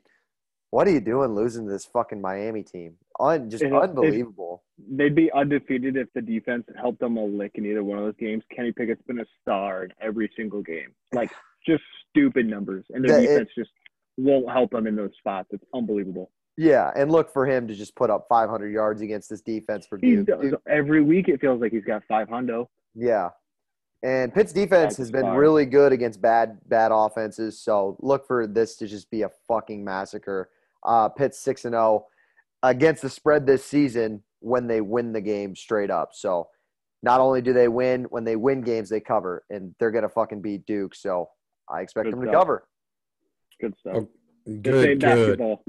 What are you doing losing to this fucking Miami team? Un, just It- it- unbelievable. They'd be undefeated if the defense helped them a lick in either one of those games. Kenny Pickett's been a star in every single game. Like just stupid numbers, and their it- defense just won't help them in those spots. It's unbelievable. Yeah, and look for him to just put up 500 yards against this defense for Duke. Duke- every week. It feels like he's got five hundo. Yeah. And Pitt's defense That's has been fine. really good against bad bad offenses. So look for this to just be a fucking massacre. Uh, Pitt's six and zero against the spread this season when they win the game straight up. So not only do they win, when they win games they cover, and they're gonna fucking beat Duke. So I expect Good them to cover. Good stuff. Oh, Good, good. basketball.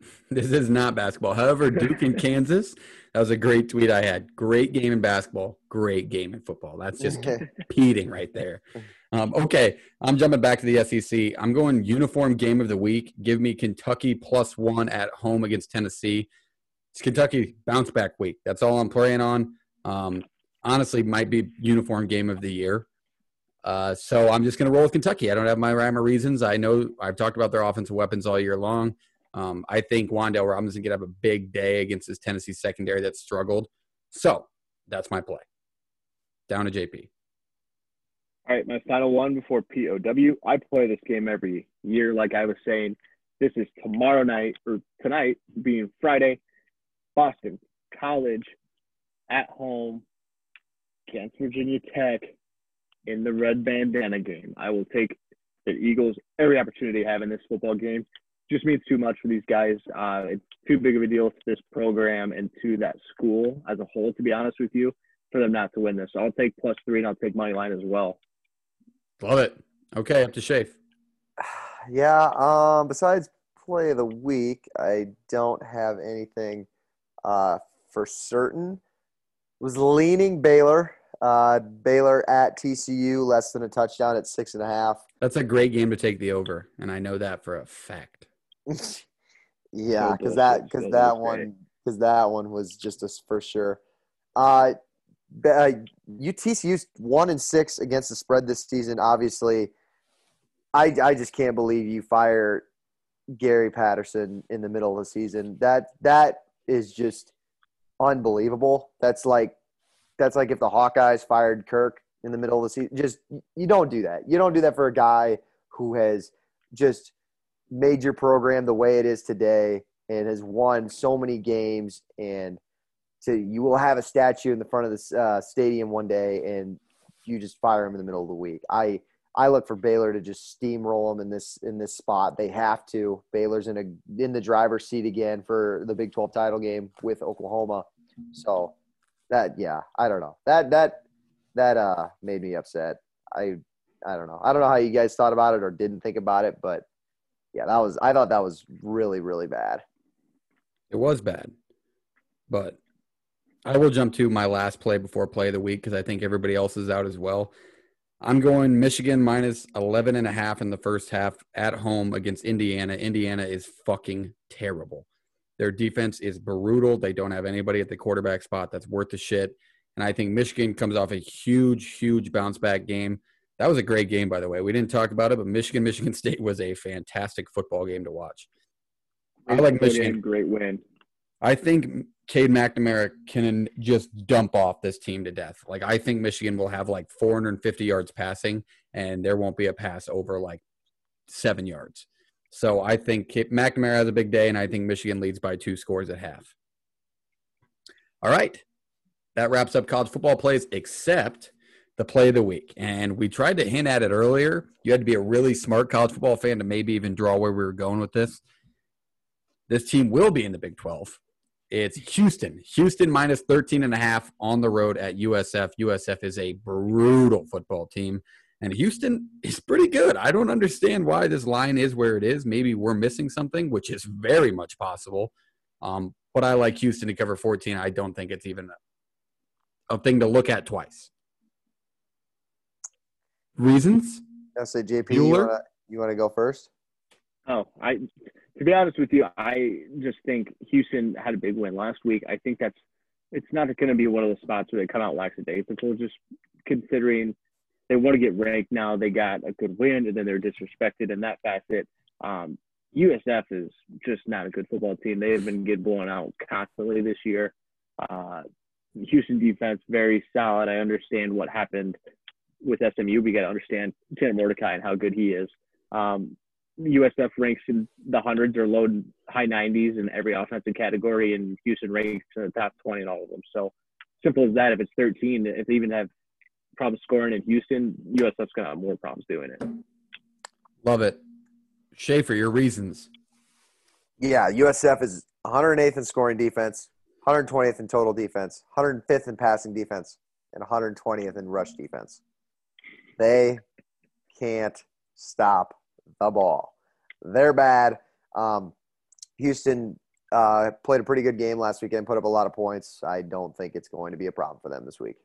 This is not basketball. However, Duke and Kansas, that was a great tweet I had. Great game in basketball, great game in football. That's just competing right there. Um, okay, I'm jumping back to the SEC. I'm going uniform game of the week. Give me Kentucky plus one at home against Tennessee. It's Kentucky bounce back week. That's all I'm playing on. Um, honestly, might be uniform game of the year. Uh, so I'm just going to roll with Kentucky. I don't have my rhyme or reasons. I know I've talked about their offensive weapons all year long. Um, I think Wan'Dale Robinson could have a big day against this Tennessee secondary that struggled. So that's my play. Down to JP. All right, my final one before POW. I play this game every year, like I was saying. This is tomorrow night or tonight, being Friday. Boston College at home against Virginia Tech in the red bandana game. I will take the Eagles every opportunity to have in this football game. Just means too much for these guys. Uh, it's too big of a deal to this program and to that school as a whole, to be honest with you, for them not to win this. So I'll take plus three and I'll take money line as well. Love it. Okay, up to Shafe. Yeah. Um. Besides play of the week, I don't have anything uh, for certain. Was leaning Baylor. Uh, Baylor at TCU, less than a touchdown at six and a half. That's a great game to take the over, and I know that for a fact. yeah, because that because that one because that one was just a for sure. Uh, uh, UTCU's one and six against the spread this season. Obviously, I I just can't believe you fire Gary Patterson in the middle of the season. That that is just unbelievable. That's like that's like if the Hawkeyes fired Kirk in the middle of the season. Just you don't do that. You don't do that for a guy who has just made your program the way it is today and has won so many games and to you will have a statue in the front of this uh, stadium one day and you just fire him in the middle of the week. I I look for Baylor to just steamroll them in this in this spot. They have to. Baylor's in a in the driver's seat again for the Big 12 title game with Oklahoma. So that yeah, I don't know. That that that uh made me upset. I I don't know. I don't know how you guys thought about it or didn't think about it, but yeah, that was I thought that was really really bad. It was bad, but I will jump to my last play before play of the week because I think everybody else is out as well. I'm going Michigan minus 11 and a half in the first half at home against Indiana. Indiana is fucking terrible. Their defense is brutal. They don't have anybody at the quarterback spot that's worth the shit. And I think Michigan comes off a huge, huge bounce back game. That was a great game, by the way. We didn't talk about it, but Michigan, Michigan State was a fantastic football game to watch. I like Michigan. Great win. I think Cade McNamara can just dump off this team to death. Like I think Michigan will have like 450 yards passing, and there won't be a pass over like seven yards. So I think Cade- McNamara has a big day, and I think Michigan leads by two scores at half. All right. That wraps up college football plays, except the play of the week. And we tried to hint at it earlier. You had to be a really smart college football fan to maybe even draw where we were going with this. This team will be in the Big 12. It's Houston. Houston minus 13 and a half on the road at USF. USF is a brutal football team. And Houston is pretty good. I don't understand why this line is where it is. Maybe we're missing something, which is very much possible. Um, but I like Houston to cover 14. I don't think it's even a thing to look at twice. Reasons? I say, JP, you Bueller? wanna, you want to go first? Oh, I to be honest with you, I just think Houston had a big win last week. I think that's it's not going to be one of the spots where they come out lackadaisical. Just considering they want to get ranked now, they got a good win, and then they're disrespected in that facet. Um, USF is just not a good football team. They have been getting blown out constantly this year. Uh, Houston defense very solid. I understand what happened with SMU. We got to understand Tanner Mordecai and how good he is. Um, USF ranks in the hundreds or low high 90s in every offensive category, and Houston ranks in the top 20 in all of them. So simple as that. If it's 13, if they even have problems scoring in Houston, USF's gonna have more problems doing it. Love it. Schaefer, your reasons. Yeah, USF is 108th in scoring defense, 120th in total defense, 105th in passing defense, and 120th in rush defense. They can't stop the ball. They're bad. Um, Houston uh, played a pretty good game last weekend, put up a lot of points. I don't think it's going to be a problem for them this week.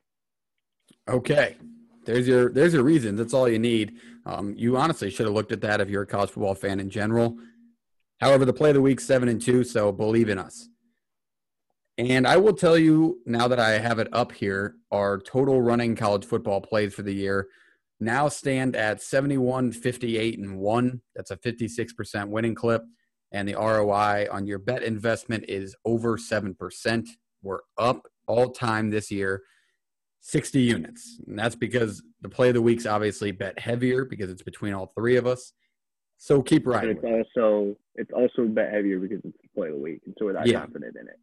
Okay. There's your there's your reasons. That's all you need. Um, you honestly should have looked at that if you're a college football fan in general. However, the play of the week seven and two, so believe in us. And I will tell you now that I have it up here, our total running college football plays for the year now stand at 71, 58, and 1. That's a 56% winning clip. And the ROI on your bet investment is over 7%. We're up all time this year, 60 units. And that's because the play of the week's obviously bet heavier because it's between all three of us. So keep But riding. it's with also it's also a bit heavier because it's the play of the week, and so we're that Yeah. confident in it.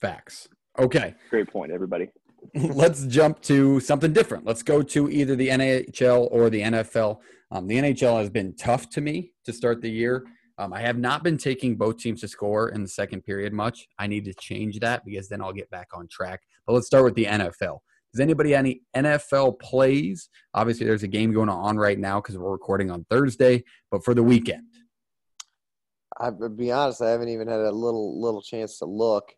Facts. Okay. Great point, everybody. let's jump to something different. Let's go to either the NHL or the NFL. Um, the NHL has been tough to me to start the year. Um, I have not been taking both teams to score in the second period much. I need to change that because then I'll get back on track. But let's start with the NFL. Does anybody any NFL plays? Obviously, there's a game going on right now because we're recording on Thursday, but for the weekend. I, to be honest, I haven't even had a little little chance to look.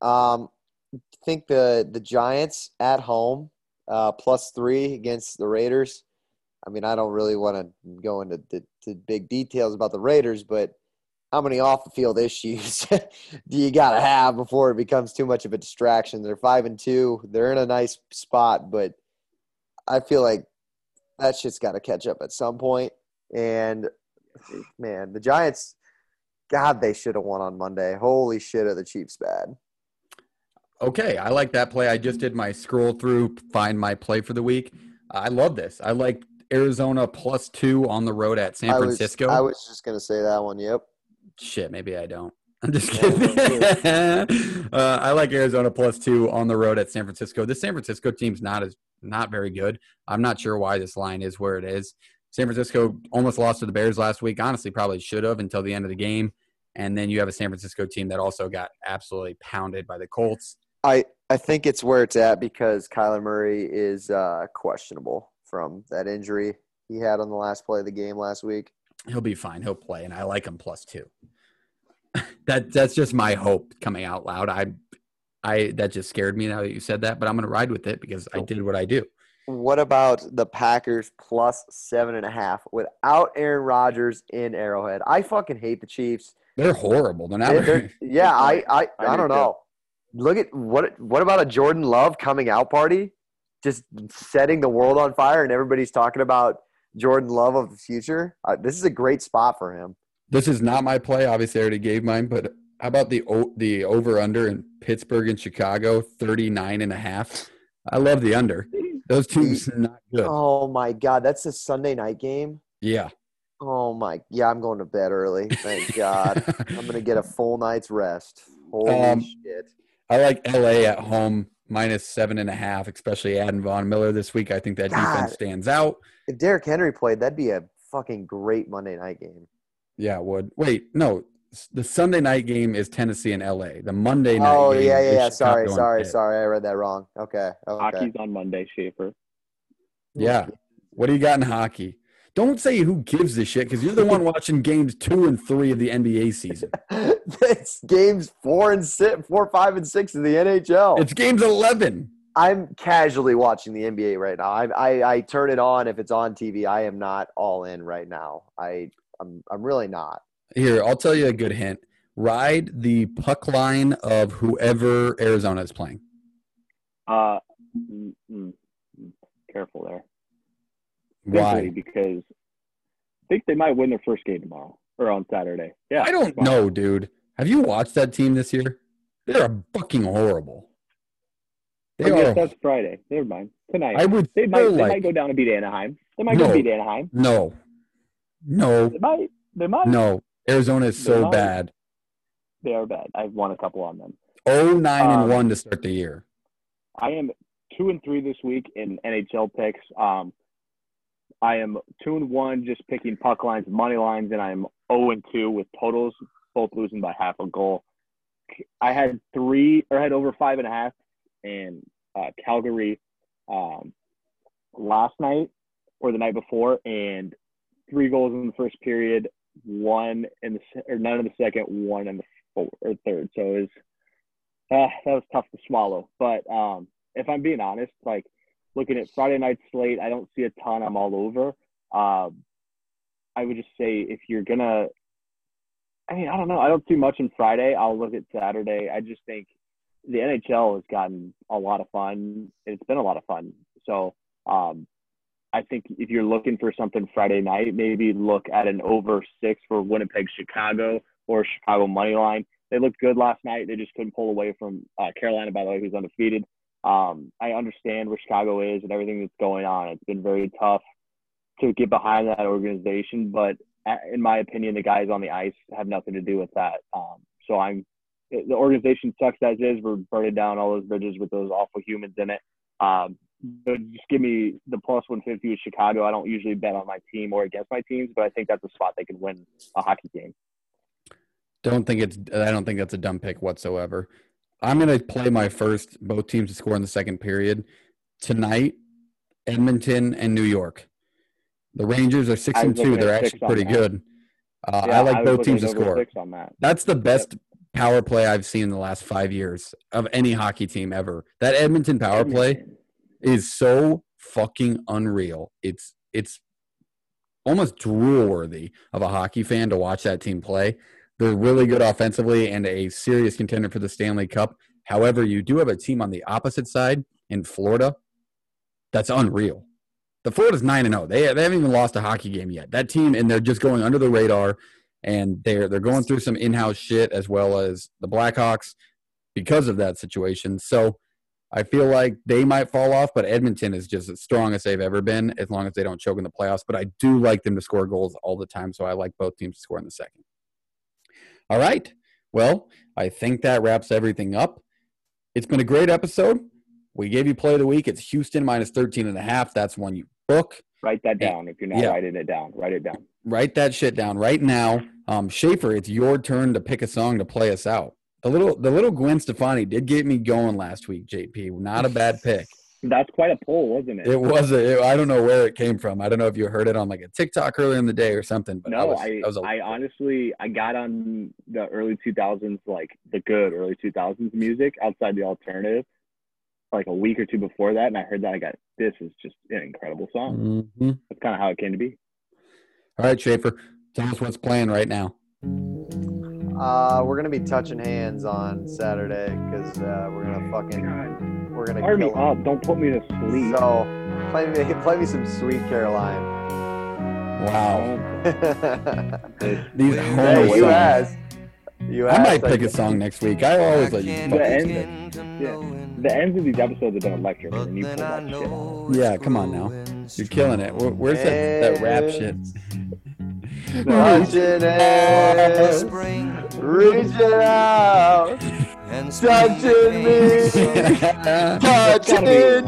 Um, think the the Giants at home uh, plus three against the Raiders. I mean, I don't really want to go into the, to big details about the Raiders, but how many off the field issues do you got to have before it becomes too much of a distraction? They're five and two. They're in a nice spot, but I feel like that shit's got to catch up at some point. And man, the Giants, God, they should have won on Monday. Holy shit, are the Chiefs bad? Okay, I like that play. I just did my scroll through, find my play for the week. I love this. I like Arizona plus two on the road at San I was- Francisco. I was just gonna say that one. Yep. Shit, maybe I don't. I'm just kidding. uh, I like Arizona plus two on the road at San Francisco. This San Francisco team's not as not very good. I'm not sure why this line is where it is. San Francisco almost lost to the Bears last week. Honestly, probably should have until the end of the game. And then you have a San Francisco team that also got absolutely pounded by the Colts. I I think it's where it's at because Kyler Murray is uh, questionable from that injury he had on the last play of the game last week. He'll be fine. He'll play, and I like him plus two. that that's just my hope coming out loud. I I that just scared me now that you said that, but I'm gonna ride with it because I did what I do. What about the Packers plus seven and a half without Aaron Rodgers in Arrowhead? I fucking hate the Chiefs. They're horrible. They're not. They're- they're- yeah, I I, I I, do don't know. Look at what what about a Jordan Love coming out party, just setting the world on fire, and everybody's talking about Jordan Love of the future. Uh, this is a great spot for him. This is not my play. Obviously, I already gave mine, but how about the the over under in Pittsburgh and Chicago, 39 and a half? I love the under. Those teams not good. Oh my God, that's a Sunday night game. Yeah. Oh my, yeah, I'm going to bed early. Thank God. I'm gonna get a full night's rest. Holy Um, shit! I like LA at home minus seven and a half, especially adding Von Miller this week. I think that God. defense stands out. If Derrick Henry played, that'd be a fucking great Monday night game. Yeah, it would. Wait, no. The Sunday night game is Tennessee and LA. The Monday night Oh game yeah, yeah, yeah. Sorry, sorry, Pitt. sorry. I read that wrong. Okay. okay. Hockey's on Monday, Schaefer. Yeah. What do you got in hockey? Don't say who gives a shit because you're the one watching games two and three of the NBA season. it's games four and six, four, five, and six in the NHL. It's games 11. I'm casually watching the NBA right now. I, I I turn it on if it's on TV. I am not all in right now. I I'm I'm really not. Here, I'll tell you a good hint. Ride the puck line of whoever Arizona is playing. Uh, mm, mm, mm. careful there. Why? Because I think they might win their first game tomorrow or on Saturday. Yeah, I don't tomorrow. know, dude. Have you watched that team this year? They're fucking horrible. They I guess are. that's Friday. Never mind. Tonight. I would they might. feel They might go down and beat Anaheim. They might No. go beat Anaheim. no, no, They might. They might. no. Arizona is so bad. They are bad. I've won a couple on them. Oh nine Um, and one to start the year. I am two and three this week in NHL picks. Um, I am two and one just picking puck lines, money lines, and I'm zero and two with totals, both losing by half a goal. I had three or had over five and a half in uh, Calgary um, last night or the night before, and three goals in the first period, one in the or none in the second, one in the four, or third. So it was uh, that was tough to swallow. But um, if I'm being honest, like looking at Friday night slate, I don't see a ton. I'm all over. Um, I would just say if you're gonna, I mean, I don't know. I don't see much in Friday. I'll look at Saturday. I just think the NHL has gotten a lot of fun. It's been a lot of fun. So um, I think if you're looking for something Friday night, maybe look at an over six for Winnipeg, Chicago, or Chicago money line. They looked good last night. They just couldn't pull away from uh, Carolina, by the way, who's undefeated. Um, I understand where Chicago is and everything that's going on. It's been very tough to get behind that organization, but in my opinion, the guys on the ice have nothing to do with that. Um, so I'm the organization sucks as is. We're burning down all those bridges with those awful humans in it. Um, but just give me the plus 150 with Chicago. I don't usually bet on my team or against my teams, but I think that's a spot they can win a hockey game. Don't think it's. I don't think that's a dumb pick whatsoever. I'm gonna play my first both teams to score in the second period tonight. Edmonton and New York. The Rangers are six and two. They're actually pretty good. Uh, Yeah, I like was both teams to score. That. That's the best power play I've seen in the last five years of any hockey team ever. That Edmonton power play is so fucking unreal. It's it's almost drool worthy of a hockey fan to watch that team play. They're really good offensively and a serious contender for the Stanley Cup. However, you do have a team on the opposite side in Florida that's unreal. The Florida's nine and zero. They they haven't even lost a hockey game yet. That team and they're just going under the radar, and they're they're going through some in house shit as well as the Blackhawks because of that situation. So I feel like they might fall off, but Edmonton is just as strong as they've ever been as long as they don't choke in the playoffs. But I do like them to score goals all the time, so I like both teams to score in the second. All right. Well, I think that wraps everything up. It's been a great episode. We gave you play of the week. It's Houston minus 13 and a half. That's one you book. Write that down. If you're not Yeah. writing it down, write it down. Write that shit down right now. Um, Schaefer, it's your turn to pick a song to play us out. The little the little Gwen Stefani did get me going last week, JP. Not a bad pick. That's quite a poll, wasn't it? It was a. It, I don't know where it came from. I don't know if you heard it on like a TikTok earlier in the day or something. But no, was, I, was a- I honestly, I got on the early 2000s, like the good early 2000s music outside the alternative, like a week or two before that, and I heard that. I got this is just an incredible song. Mhm. That's kind of how it came to be. All right, Schaefer, tell us what's playing right now. Uh, we're gonna be touching hands on Saturday because uh, we're gonna fucking we're gonna Fire me kill 'em. up! Don't put me to sleep. So play me play me some Sweet Caroline. Wow, these hey, you songs. asked. You I might pick a song next week. I always let you the fucking end, yeah, the ends of these episodes have been electric, and you pull that shit off. Yeah, come on now. You're killing it. Where, where's that, that rap shit? Touching hands, reaching out. And Touching me. Touching you.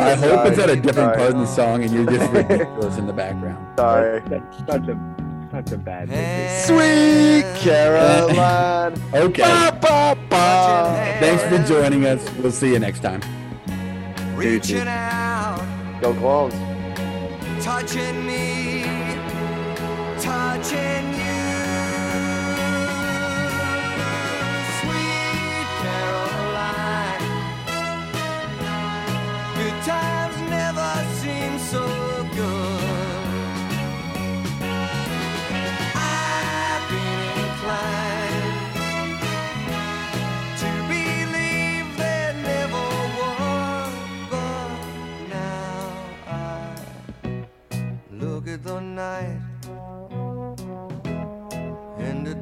I hope it's at a different sorry. part in the song and you're just ridiculous in the background. Sorry. That's such a such a bad thing. Sweet Caroline. Okay. Ba, ba, ba. Thanks for joining us. We'll see you next time. reaching out, Go clones. touching me, touching you.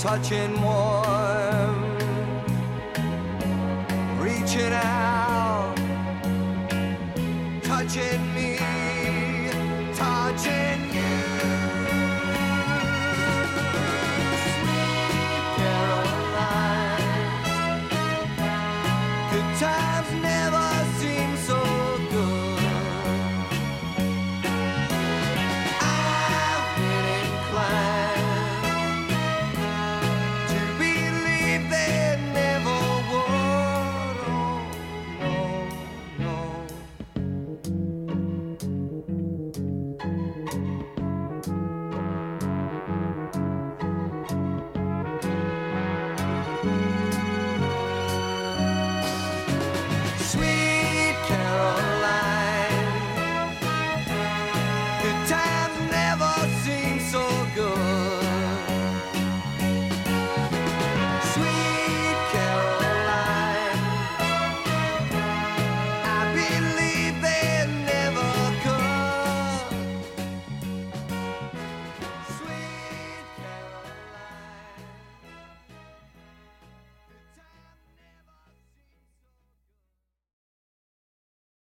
touching warm, reaching out.